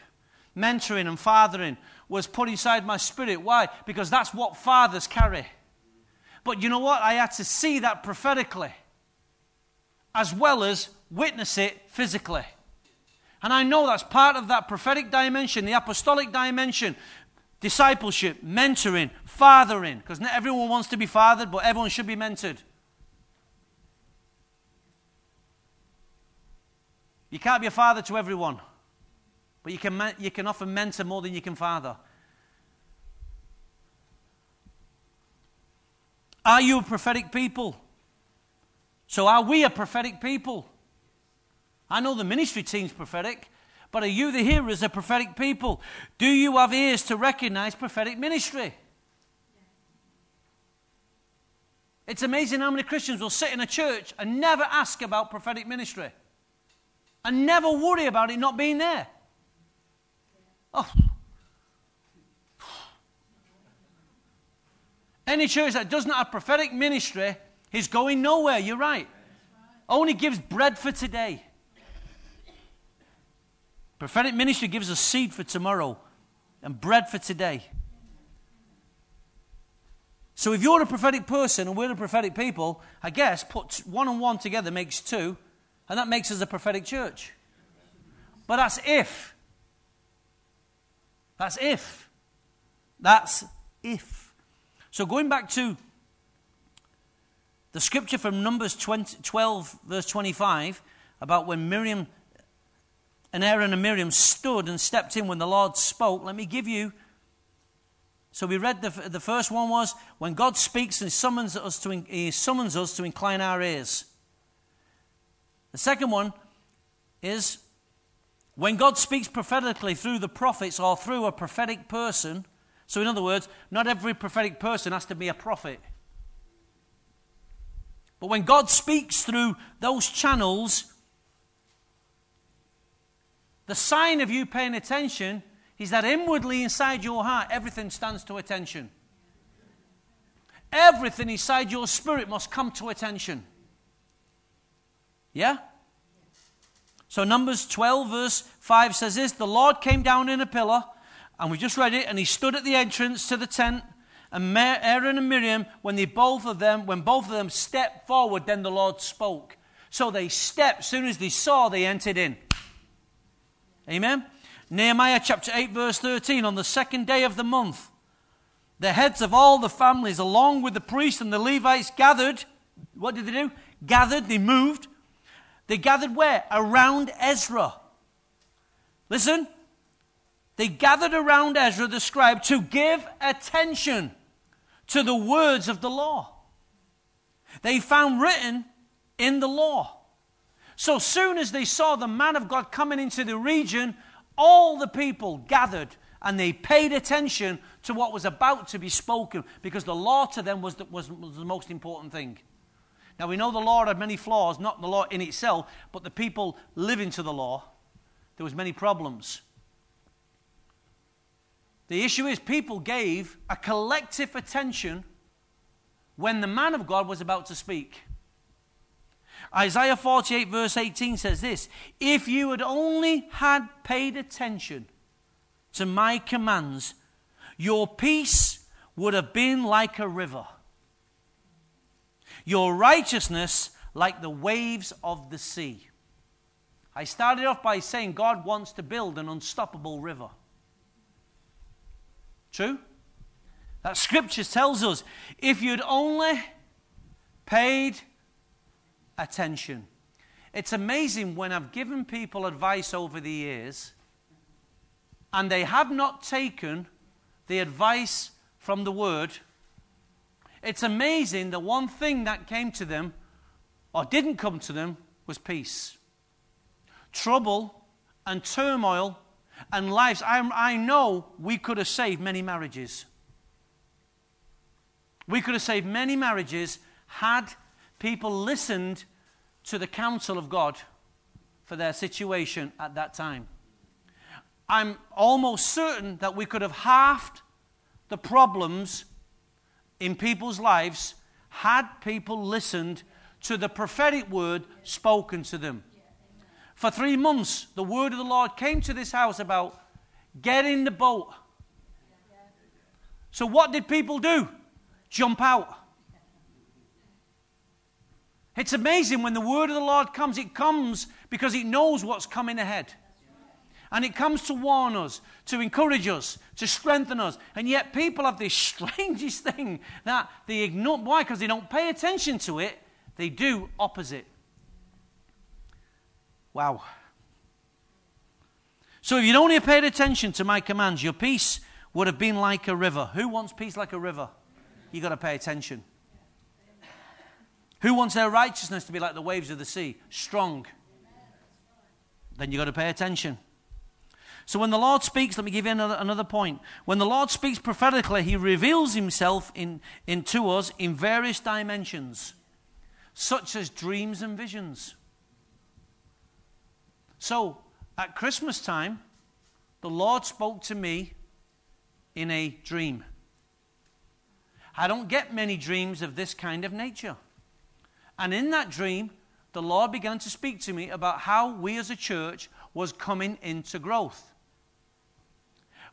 mentoring, and fathering was put inside my spirit. Why? Because that's what fathers carry. But you know what? I had to see that prophetically as well as witness it physically. And I know that's part of that prophetic dimension, the apostolic dimension, discipleship, mentoring, fathering, because not everyone wants to be fathered, but everyone should be mentored. You can't be a father to everyone, but you can, you can often mentor more than you can father. Are you a prophetic people? So, are we a prophetic people? I know the ministry team's prophetic, but are you, the hearers, a prophetic people? Do you have ears to recognize prophetic ministry? It's amazing how many Christians will sit in a church and never ask about prophetic ministry and never worry about it not being there. Oh. Any church that does not have prophetic ministry is going nowhere. You're right. Only gives bread for today. Prophetic ministry gives us seed for tomorrow and bread for today. So if you're a prophetic person and we're a prophetic people, I guess put one and one together makes two, and that makes us a prophetic church. But that's if. That's if. That's if. So going back to the scripture from Numbers 20, 12, verse 25, about when Miriam and Aaron and Miriam stood and stepped in when the Lord spoke. Let me give you. So we read the, the first one was when God speaks and summons us to, he summons us to incline our ears. The second one is when God speaks prophetically through the prophets or through a prophetic person. So, in other words, not every prophetic person has to be a prophet. But when God speaks through those channels, the sign of you paying attention is that inwardly inside your heart, everything stands to attention. Everything inside your spirit must come to attention. Yeah? So, Numbers 12, verse 5 says this The Lord came down in a pillar, and we just read it, and he stood at the entrance to the tent. And Aaron and Miriam, when they both of them, when both of them stepped forward, then the Lord spoke. So they stepped. As soon as they saw, they entered in. Amen. Nehemiah chapter 8, verse 13. On the second day of the month, the heads of all the families, along with the priests and the Levites, gathered. What did they do? Gathered, they moved. They gathered where? Around Ezra. Listen. They gathered around Ezra the scribe to give attention to the words of the law. They found written in the law so soon as they saw the man of God coming into the region, all the people gathered and they paid attention to what was about to be spoken because the law to them was the, was, was the most important thing. Now we know the law had many flaws, not the law in itself, but the people living to the law, there was many problems. The issue is people gave a collective attention when the man of God was about to speak. Isaiah 48, verse 18 says this If you had only had paid attention to my commands, your peace would have been like a river, your righteousness like the waves of the sea. I started off by saying God wants to build an unstoppable river. True? That scripture tells us if you'd only paid attention. It's amazing when I've given people advice over the years and they have not taken the advice from the word. It's amazing the one thing that came to them or didn't come to them was peace. Trouble and turmoil and lives. I, I know we could have saved many marriages. We could have saved many marriages had people listened to the counsel of God for their situation at that time. I'm almost certain that we could have halved the problems in people's lives had people listened to the prophetic word spoken to them. For three months, the word of the Lord came to this house about get in the boat. So, what did people do? Jump out. It's amazing when the word of the Lord comes, it comes because it knows what's coming ahead. And it comes to warn us, to encourage us, to strengthen us. And yet, people have this strangest thing that they ignore. Why? Because they don't pay attention to it, they do opposite. Wow. So if you'd only paid attention to my commands, your peace would have been like a river. Who wants peace like a river? You've got to pay attention. Who wants their righteousness to be like the waves of the sea? Strong. Then you've got to pay attention. So when the Lord speaks, let me give you another, another point. When the Lord speaks prophetically, he reveals himself in, in to us in various dimensions, such as dreams and visions. So, at Christmas time, the Lord spoke to me in a dream. I don't get many dreams of this kind of nature. And in that dream, the Lord began to speak to me about how we as a church was coming into growth.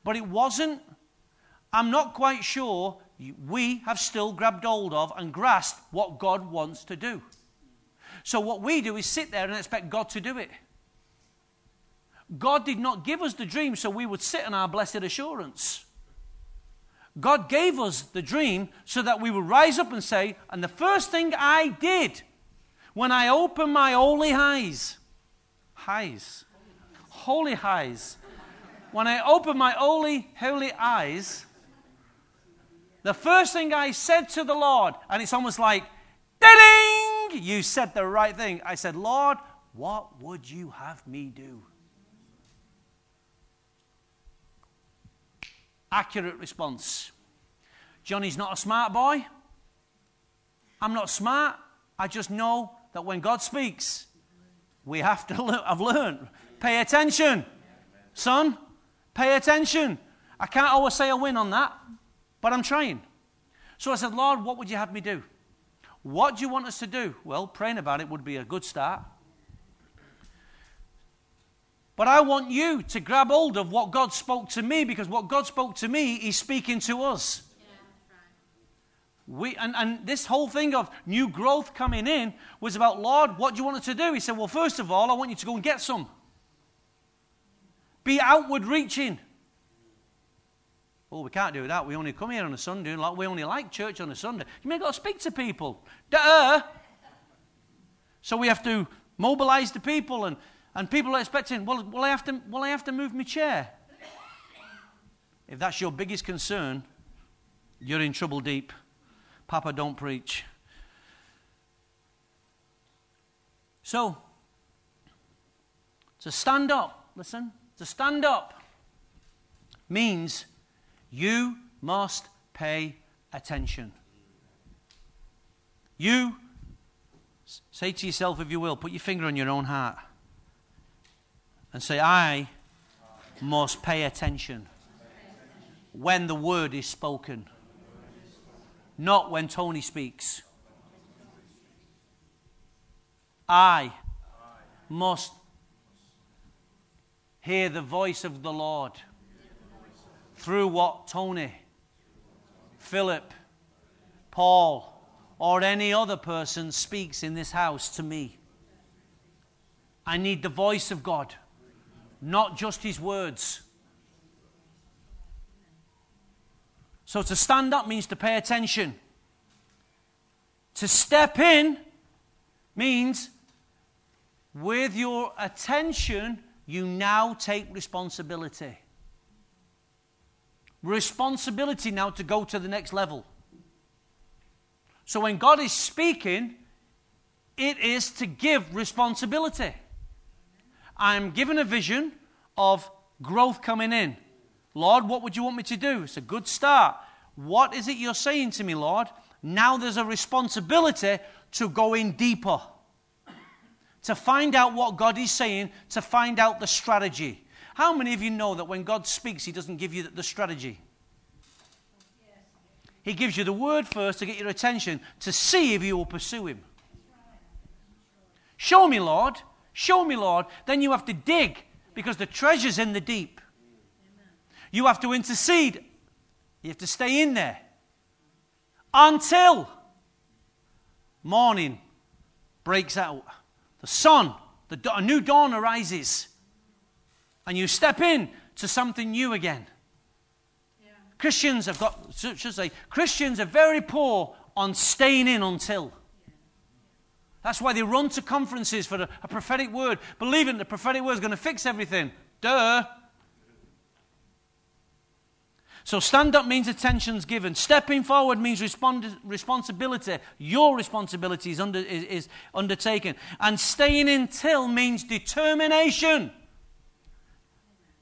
But it wasn't, I'm not quite sure we have still grabbed hold of and grasped what God wants to do. So what we do is sit there and expect God to do it. God did not give us the dream so we would sit in our blessed assurance. God gave us the dream so that we would rise up and say, and the first thing I did when I opened my holy eyes, eyes, holy eyes, when I opened my holy, holy eyes, the first thing I said to the Lord, and it's almost like, ding, you said the right thing. I said, Lord, what would you have me do? Accurate response. Johnny's not a smart boy. I'm not smart. I just know that when God speaks, we have to learn. I've learned. Pay attention. Son, pay attention. I can't always say a win on that, but I'm trying. So I said, Lord, what would you have me do? What do you want us to do? Well, praying about it would be a good start. But I want you to grab hold of what God spoke to me because what God spoke to me, He's speaking to us. We, and, and this whole thing of new growth coming in was about, Lord, what do you want us to do? He said, Well, first of all, I want you to go and get some. Be outward reaching. Oh, we can't do that. We only come here on a Sunday. Like, We only like church on a Sunday. You may got to speak to people. Duh. So we have to mobilize the people and and people are expecting, well, will I have to, will I have to move my chair? If that's your biggest concern, you're in trouble deep. Papa, don't preach. So, to stand up, listen, to stand up means you must pay attention. You, say to yourself, if you will, put your finger on your own heart and say, I must pay attention. when the word is spoken, not when Tony speaks. I must hear the voice of the Lord through what Tony, Philip, Paul, or any other person speaks in this house to me. I need the voice of God, not just his words. So to stand up means to pay attention. To step in means with your attention, you now take responsibility. Responsibility now to go to the next level. So when God is speaking, it is to give responsibility. I'm given a vision of growth coming in. Lord, what would you want me to do? It's a good start. What is it you're saying to me, Lord? Now there's a responsibility to go in deeper, to find out what God is saying, to find out the strategy. How many of you know that when God speaks, He doesn't give you the strategy? He gives you the word first to get your attention to see if you will pursue Him. Show me, Lord. Show me, Lord. Then you have to dig because the treasure's in the deep. You have to intercede. You have to stay in there until morning breaks out. The sun, the, a new dawn arises, and you step in to something new again. Yeah. Christians have got, should say, Christians are very poor on staying in until. That's why they run to conferences for a, a prophetic word, believing the prophetic word is going to fix everything. Duh. So stand up means attention's given. Stepping forward means respond, responsibility. Your responsibility is, under, is, is undertaken. And staying until means determination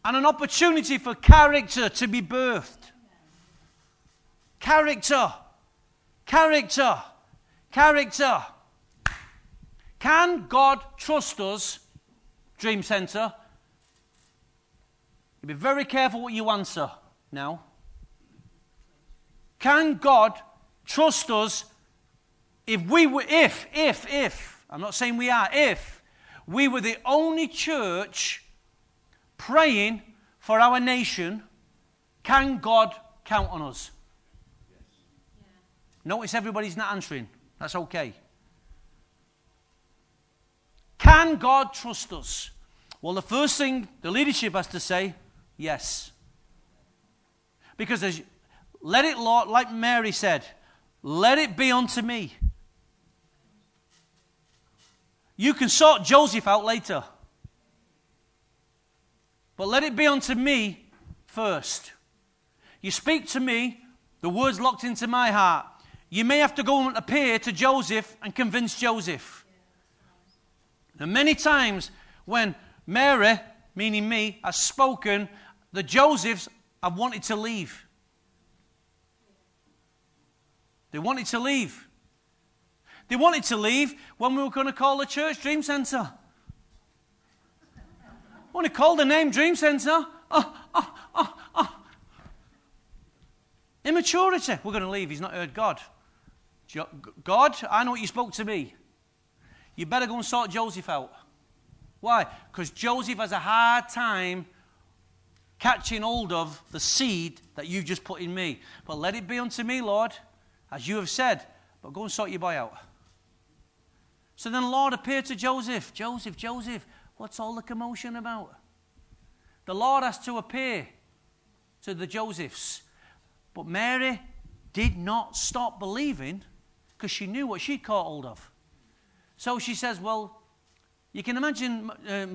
and an opportunity for character to be birthed. Character. Character. Character. Can God trust us, Dream Center? Be very careful what you answer now. Can God trust us if we were, if, if, if, I'm not saying we are, if we were the only church praying for our nation, can God count on us? Yes. Notice everybody's not answering. That's okay. Can God trust us? Well, the first thing the leadership has to say, yes. Because as, let it, Lord, like Mary said, let it be unto me. You can sort Joseph out later. But let it be unto me first. You speak to me, the words locked into my heart. You may have to go and appear to Joseph and convince Joseph. And many times when Mary, meaning me, has spoken, the Josephs have wanted to leave. They wanted to leave. They wanted to leave when we were going to call the church Dream Center. Want to call the name Dream Center, oh, ah, oh, ah, oh, ah, oh. Immaturity. We're going to leave. He's not heard God. God, I know what you spoke to me. You better go and sort Joseph out. Why? Because Joseph has a hard time catching hold of the seed that you've just put in me. But let it be unto me, Lord, as you have said. But go and sort your boy out. So then the Lord appeared to Joseph. Joseph, Joseph, what's all the commotion about? The Lord has to appear to the Josephs. But Mary did not stop believing because she knew what she'd caught hold of. So she says, Well, you can imagine uh,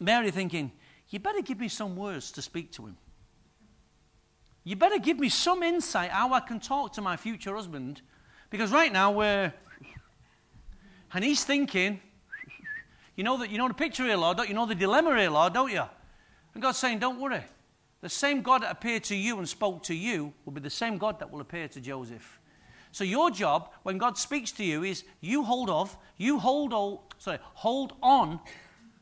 Mary thinking, You better give me some words to speak to him. You better give me some insight how I can talk to my future husband. Because right now we're. And he's thinking, you know that you know the picture here, Lord, don't you know the dilemma here, Lord, don't you? And God's saying, Don't worry. The same God that appeared to you and spoke to you will be the same God that will appear to Joseph. So your job when God speaks to you is you hold off, you hold on, sorry, hold on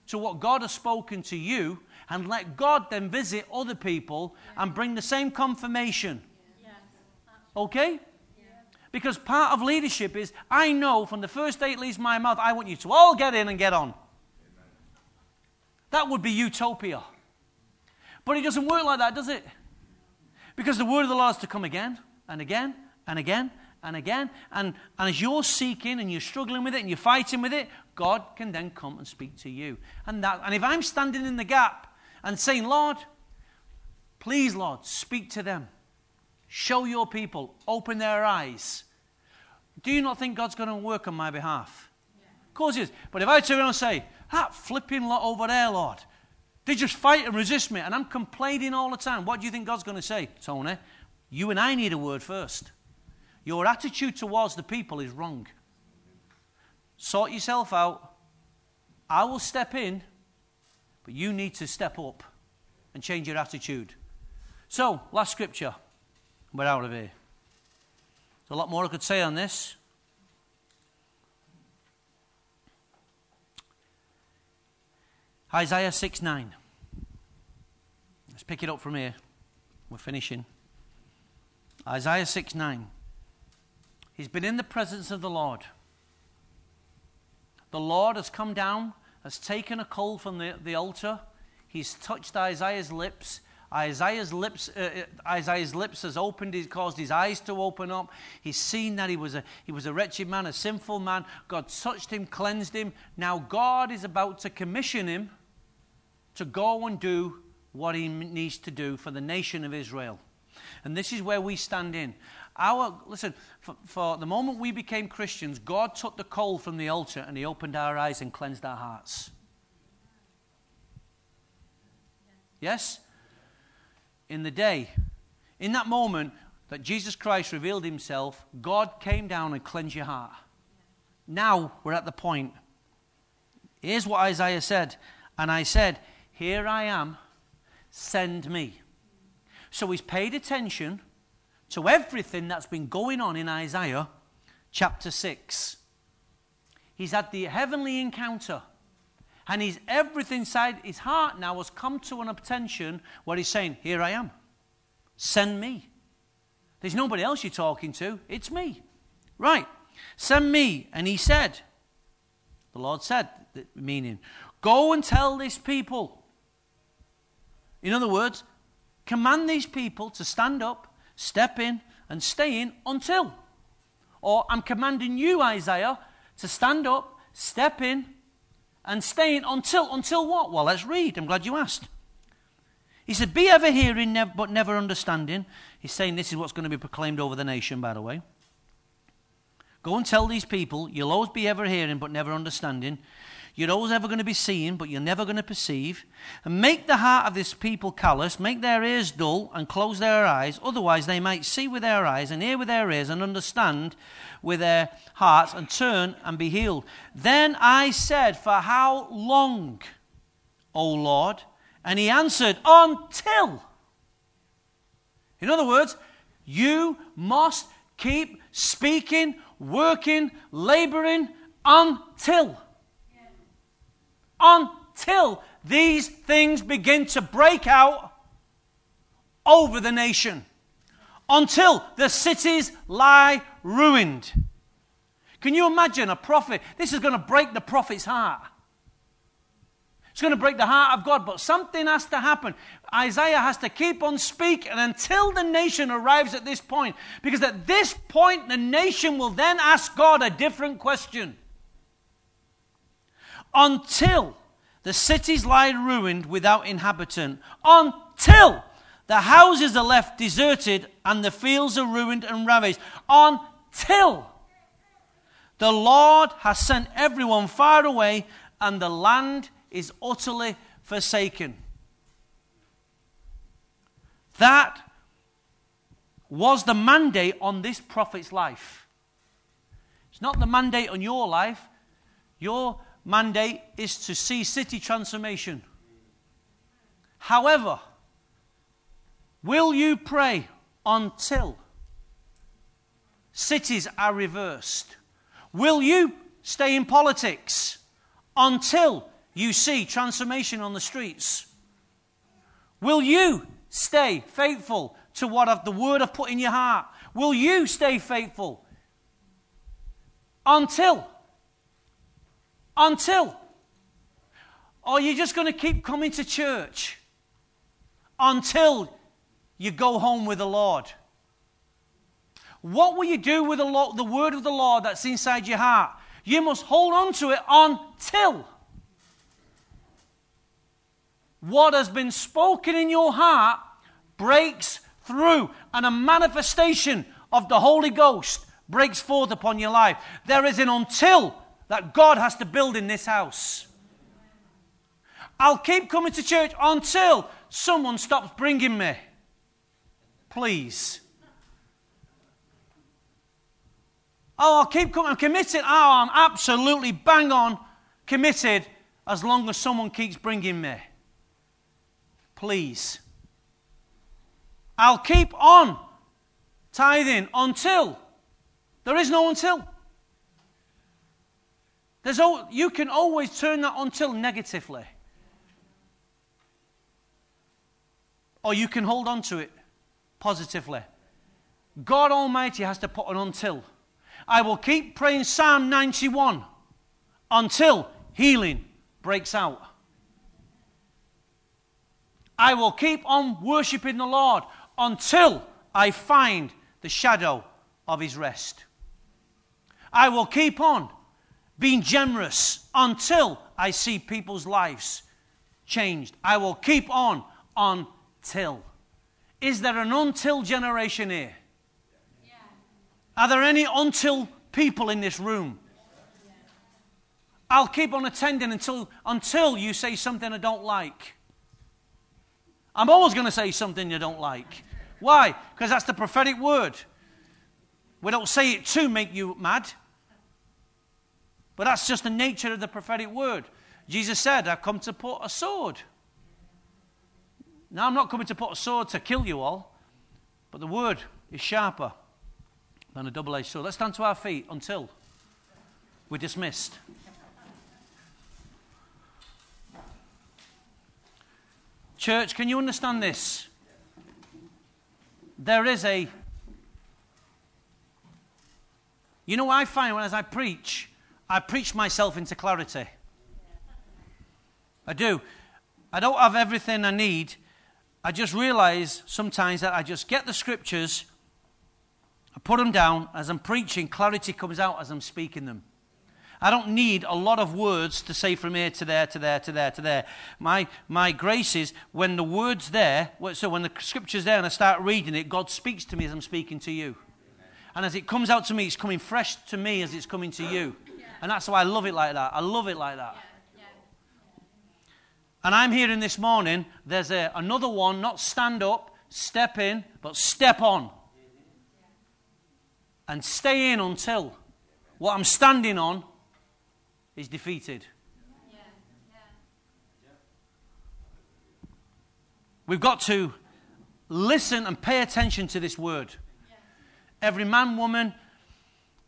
to what God has spoken to you, and let God then visit other people and bring the same confirmation. Okay? Because part of leadership is I know from the first day it leaves my mouth, I want you to all get in and get on. That would be utopia. But it doesn't work like that, does it? Because the word of the Lord is to come again and again and again and again. And, and as you're seeking and you're struggling with it and you're fighting with it, God can then come and speak to you. And, that, and if I'm standing in the gap and saying, Lord, please, Lord, speak to them, show your people, open their eyes, do you not think God's going to work on my behalf? Yeah. Of course he is. But if I turn around and say, that flipping lot over there, Lord, they just fight and resist me, and I'm complaining all the time. What do you think God's going to say, Tony? You and I need a word first. Your attitude towards the people is wrong. Sort yourself out. I will step in, but you need to step up and change your attitude. So, last scripture. We're out of here. There's a lot more I could say on this. Isaiah 6 9. Let's pick it up from here. We're finishing. Isaiah 6 9. He's been in the presence of the Lord. The Lord has come down, has taken a coal from the, the altar. He's touched Isaiah's lips. Isaiah's lips, uh, uh, Isaiah's lips has opened, he's caused his eyes to open up. He's seen that he was, a, he was a wretched man, a sinful man. God touched him, cleansed him. Now God is about to commission him to go and do what he needs to do for the nation of Israel. And this is where we stand in. Our, listen, for, for, the moment we became Christians, God took the coal from the altar and He opened our eyes and cleansed our hearts. Yes? In the day, in that moment that Jesus Christ revealed Himself, God came down and cleansed your heart. Now we're at the point. Here's what Isaiah said. And I said, Here I am, send me. So he's paid attention to everything that's been going on in Isaiah chapter 6. He's had the heavenly encounter. And he's everything inside his heart now has come to an attention where he's saying, Here I am. Send me. There's nobody else you're talking to. It's me. Right. Send me. And he said, The Lord said, meaning, Go and tell this people. In other words, command these people to stand up step in and stay in until. Or I'm commanding you, Isaiah, to stand up, step in, and stay in until. Until what? Well, let's read. I'm glad you asked. He said, Be ever hearing, but never understanding. He's saying this is what's going to be proclaimed over the nation, by the way. Go and tell these people, you'll always be ever hearing, but never understanding. You're always ever going to be seeing, but you're never going to perceive. And make the heart of this people callous, make their ears dull, and close their eyes. Otherwise, they might see with their eyes, and hear with their ears, and understand with their hearts, and turn and be healed. Then I said, For how long, O Lord? And he answered, Until. In other words, you must keep speaking, working, laboring until until these things begin to break out over the nation. Until the cities lie ruined. Can you imagine a prophet? This is going to break the prophet's heart. It's going to break the heart of God, but something has to happen. Isaiah has to keep on speaking until the nation arrives at this point. Because at this point, the nation will then ask God a different question until the cities lie ruined without inhabitant, until the houses are left deserted and the fields are ruined and ravaged, until the Lord has sent everyone far away and the land is utterly forsaken. That was the mandate on this prophet's life. It's not the mandate on your life. Your mandate is to see city transformation. However, will you pray until cities are reversed? Will you stay in politics until you see transformation on the streets? Will you stay faithful to what the word I've put in your heart? Will you stay faithful until? Until? Or are you just going to keep coming to church until you go home with the Lord? What will you do with the, the word of the Lord that's inside your heart? You must hold on to it until what has been spoken in your heart breaks through and a manifestation of the Holy Ghost breaks forth upon your life. There is an until that God has to build in this house. I'll keep coming to church until someone stops bringing me. Please. Oh, I'll keep coming. I'm committed. Oh, I'm absolutely bang on committed as long as someone keeps bringing me. Please. I'll keep on tithing until. There is no until. There's, all, you can always turn that until negatively. Or you can hold on to it positively. God Almighty has to put an until. I will keep praying Psalm 91 until healing breaks out. I will keep on worshiping the Lord until I find the shadow of his rest. I will keep on being generous until I see people's lives changed. I will keep on until. Is there an until generation here? Are there any until people in this room? I'll keep on attending until, until you say something I don't like. I'm always going to say something you don't like. Why? Because that's the prophetic word. We don't say it to make you mad, but that's just the nature of the prophetic word. Jesus said, I've come to put a sword. Now, I'm not coming to put a sword to kill you all, but the word is sharper than a double edged sword. Let's stand to our feet until we're dismissed. Church, can you understand this? There is a. You know, I find when as I preach, I preach myself into clarity. I do. I don't have everything I need. I just realize sometimes that I just get the scriptures, I put them down. As I'm preaching, clarity comes out as I'm speaking them. I don't need a lot of words to say from here to there, to there, to there, to there. My, my grace is when the word's there, so when the scripture's there and I start reading it, God speaks to me as I'm speaking to you. And as it comes out to me, it's coming fresh to me as it's coming to you. And that's why I love it like that. I love it like that. And I'm hearing this morning, there's a, another one, not stand up, step in, but step on. And stay in until what I'm standing on is defeated. We've got to listen and pay attention to this word. Every man, woman,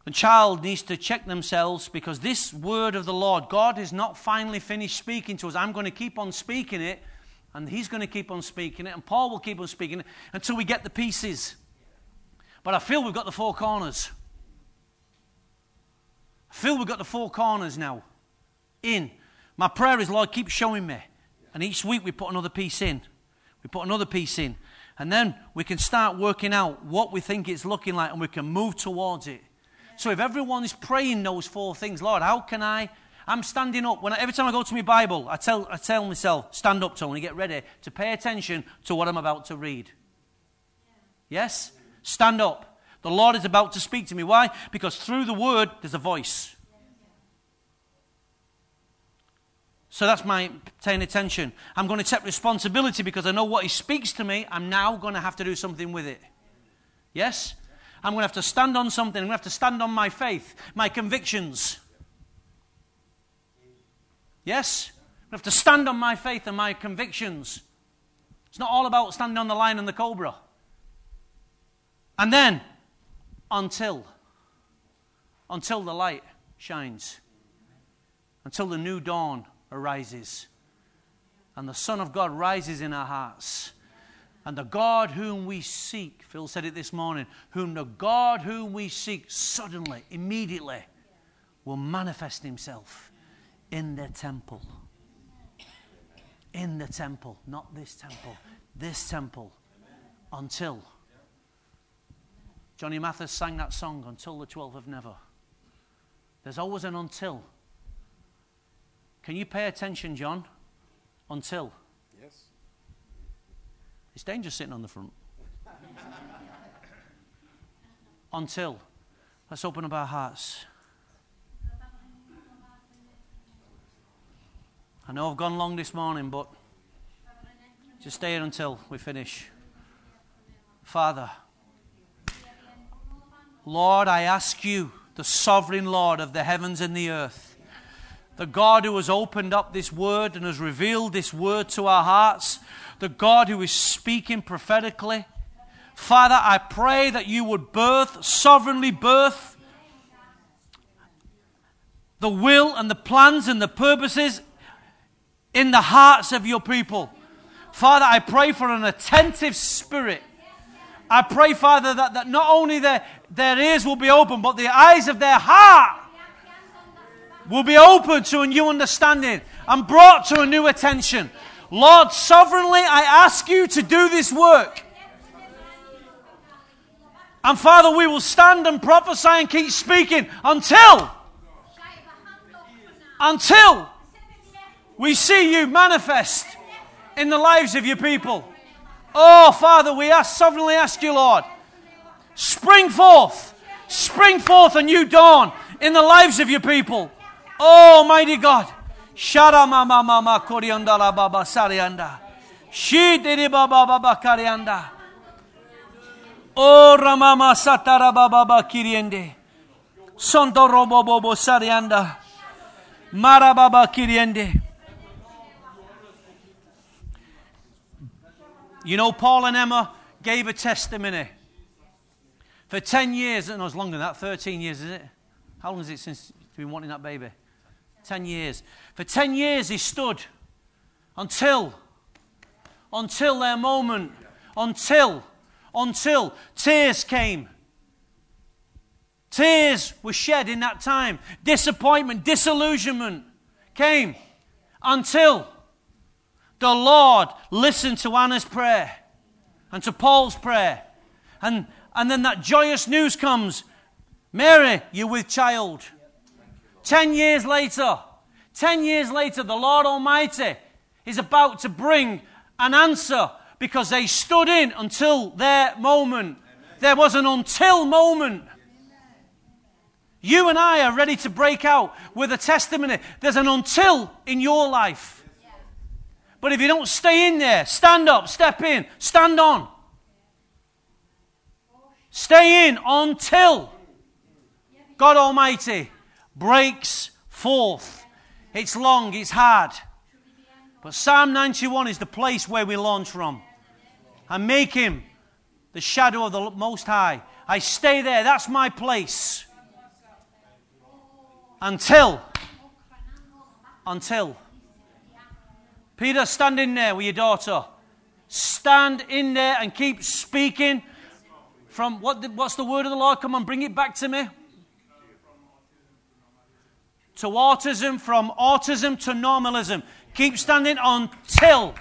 and child needs to check themselves because this word of the Lord, God is not finally finished speaking to us. I'm going to keep on speaking it, and He's going to keep on speaking it, and Paul will keep on speaking it until we get the pieces. But I feel we've got the four corners. I feel we've got the four corners now in. My prayer is, Lord, keep showing me. And each week we put another piece in. We put another piece in. And then we can start working out what we think it's looking like and we can move towards it. So if everyone is praying those four things, Lord, how can I? I'm standing up. When I, every time I go to my Bible, I tell, I tell myself, stand up, Tony, get ready to pay attention to what I'm about to read. Yes? Stand up. The Lord is about to speak to me. Why? Because through the word, there's a voice. So that's my paying attention. I'm going to take responsibility because I know what He speaks to me. I'm now going to have to do something with it. Yes? I'm going to have to stand on something. I'm going to have to stand on my faith, my convictions. Yes? I'm going to have to stand on my faith and my convictions. It's not all about standing on the lion and the cobra. And then until until the light shines until the new dawn arises and the Son of God rises in our hearts. And the God whom we seek, Phil said it this morning, whom the God whom we seek suddenly, immediately, will manifest himself in the temple. In the temple, not this temple, this temple, until. Johnny Mathis sang that song, Until the 12th of Never. There's always an until. Can you pay attention, John? Until. It's dangerous sitting on the front. until. Let's open up our hearts. I know I've gone long this morning, but just stay here until we finish. Father, Lord, I ask you, the sovereign Lord of the heavens and the earth, the God who has opened up this word and has revealed this word to our hearts, the God who is speaking prophetically. Father, I pray that you would birth, sovereignly birth, the will and the plans and the purposes in the hearts of your people. Father, I pray for an attentive spirit. I pray, Father, that, that not only their, their ears will be open, but the eyes of their heart will be open to a new understanding and brought to a new attention. Lord, sovereignly, I ask you to do this work. And Father, we will stand and prophesy and keep speaking until, until we see you manifest in the lives of your people. Oh, Father, we ask, sovereignly ask you, Lord, spring forth, spring forth a new dawn in the lives of your people. Oh, mighty God. Shara mama mama korianda la baba sarianda. Shi diri baba baba karianda. Oh, ramama satara baba baba kiriende. Sonto robo bobo sarianda. Mara baba kiriende. You know, Paul and Emma gave a testimony. For 10 years, and no, it's longer than that, 13 years, is it? How long is it since you've been wanting that baby? 10 years. For 10 years, he stood until, until their moment, until, until tears came. Tears were shed in that time. Disappointment, disillusionment came until the Lord listened to Anna's prayer and to Paul's prayer. And, and then that joyous news comes Mary, you're with child. Ten years later, ten years later, the Lord Almighty is about to bring an answer because they stood in until their moment. There was an until moment. You and I are ready to break out with a testimony. There's an until in your life. But if you don't stay in there, stand up, step in, stand on. Stay in until God Almighty breaks forth. It's long, it's hard. But Psalm 91 is the place where we launch from. And make Him the shadow of the Most High. I stay there, that's my place. Until, until Peter, stand in there with your daughter. Stand in there and keep speaking from what, what's the word of the Lord? Come on, bring it back to me. To autism, from autism to normalism. Keep standing until.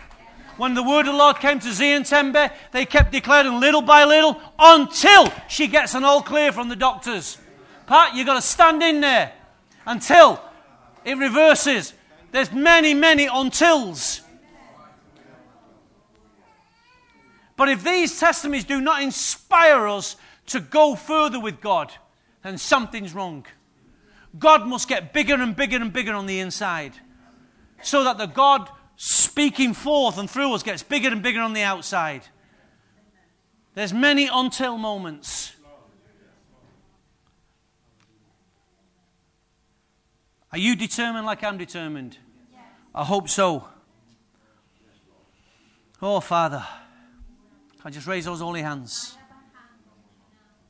When the word of the Lord came to Zion Tembe, they kept declaring little by little until she gets an all clear from the doctors. Pat, you've got to stand in there until it reverses. There's many, many untils. But if these testimonies do not inspire us to go further with God, then something's wrong. God must get bigger and bigger and bigger on the inside so that the God speaking forth and through us gets bigger and bigger on the outside. There's many until moments. Are you determined like I'm determined? I hope so. Oh, Father, I just raise those holy hands.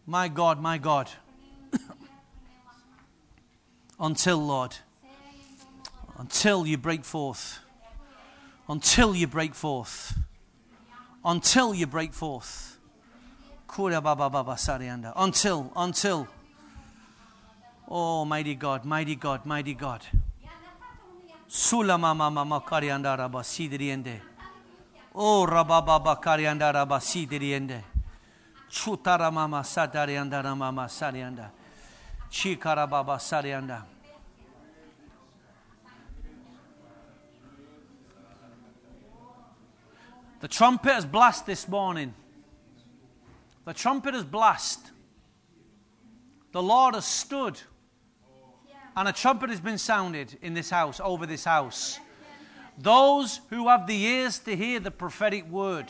My God, my God. Until, Lord, until you break forth. until you break forth. Until you break forth. Until, until. Oh, mighty God, mighty God, mighty God. Sula mama mama karianda raba sidriende. Oh, rababa karianda raba sidriende. Chutara mama satarianda mama sarianda. Chikara baba sarianda. The trumpet has blast this morning. The trumpet has blast. The Lord has stood. And a trumpet has been sounded in this house, over this house. Those who have the ears to hear the prophetic word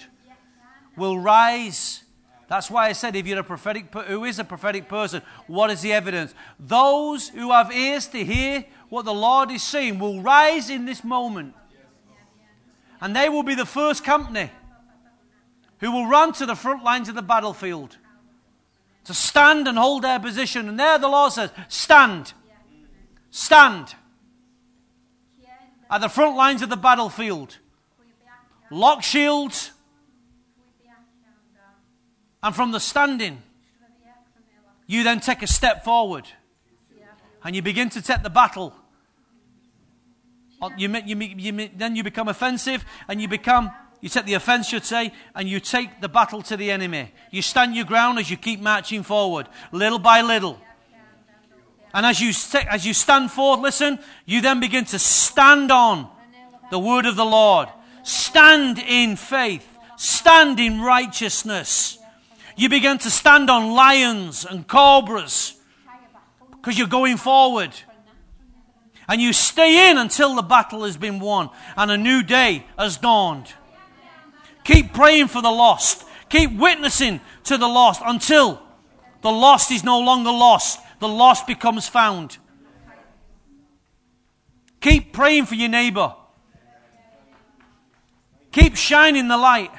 will rise. That's why I said, if you're a prophetic, who is a prophetic person, what is the evidence? Those who have ears to hear what the Lord is saying will rise in this moment. And they will be the first company who will run to the front lines of the battlefield to stand and hold their position. And there the Lord says, Stand. Stand. At the front lines of the battlefield. Lock shields. And from the standing, you then take a step forward. And you begin to take the battle Oh, you, you, you, then you become offensive and you become, you take the offense, should say, and you take the battle to the enemy. You stand your ground as you keep marching forward, little by little. And as you, as you stand forth, listen, you then begin to stand on the word of the Lord. Stand in faith. Stand in righteousness. You begin to stand on lions and cobras because you're going forward. And you stay in until the battle has been won and a new day has dawned. Keep praying for the lost. Keep witnessing to the lost until the lost is no longer lost. The lost becomes found. Keep praying for your neighbor. Keep shining the light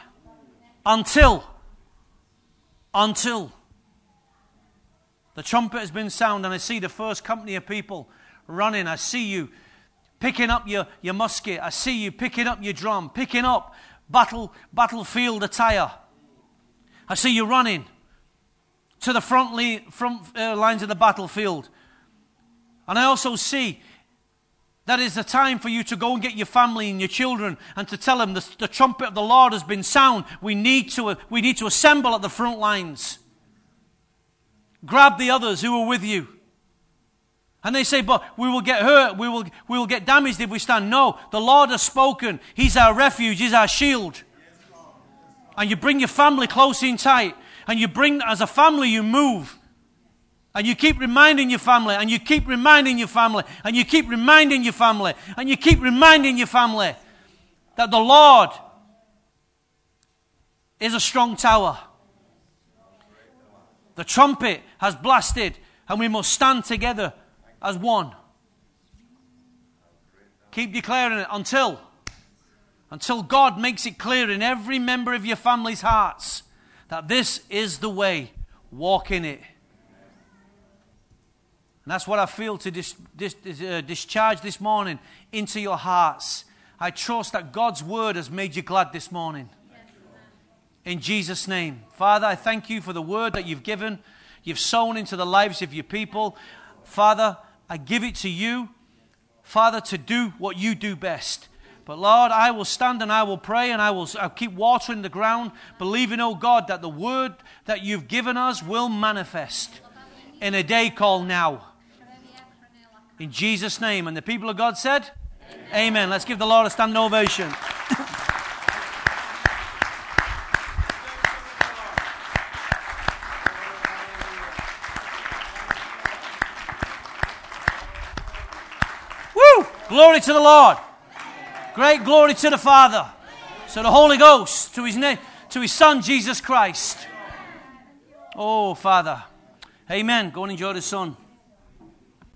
until, until the trumpet has been sounded and I see the first company of people running. I see you picking up your, your musket. I see you picking up your drum, picking up battle, battlefield attire. I see you running to the front, li- front uh, lines of the battlefield. And I also see that is the time for you to go and get your family and your children and to tell them the, the trumpet of the Lord has been sound. We need, to, we need to assemble at the front lines. Grab the others who are with you. And they say, but we will get hurt, we will, we will get damaged if we stand. No, the Lord has spoken. He's our refuge, He's our shield. And you bring your family close in tight. And you bring, as a family, you move. And you keep reminding your family, and you keep reminding your family, and you keep reminding your family, and you keep reminding your family that the Lord is a strong tower. The trumpet has blasted, and we must stand together as one. Keep declaring it until until God makes it clear in every member of your family's hearts that this is the way. Walk in it. And that's what I feel to dis, dis, uh, discharge this morning into your hearts. I trust that God's word has made you glad this morning. In Jesus' name. Father, I thank you for the word that you've given, you've sown into the lives of your people. Father, I give it to you, Father, to do what you do best. But Lord, I will stand and I will pray and I will I'll keep watering the ground, believing, oh God, that the word that you've given us will manifest in a day called now. In Jesus' name. And the people of God said, Amen. Amen. Let's give the Lord a standing ovation. Glory to the Lord. Great glory to the Father. So the Holy Ghost to his name, to his Son Jesus Christ. Oh, Father. Amen. Go and enjoy the sun.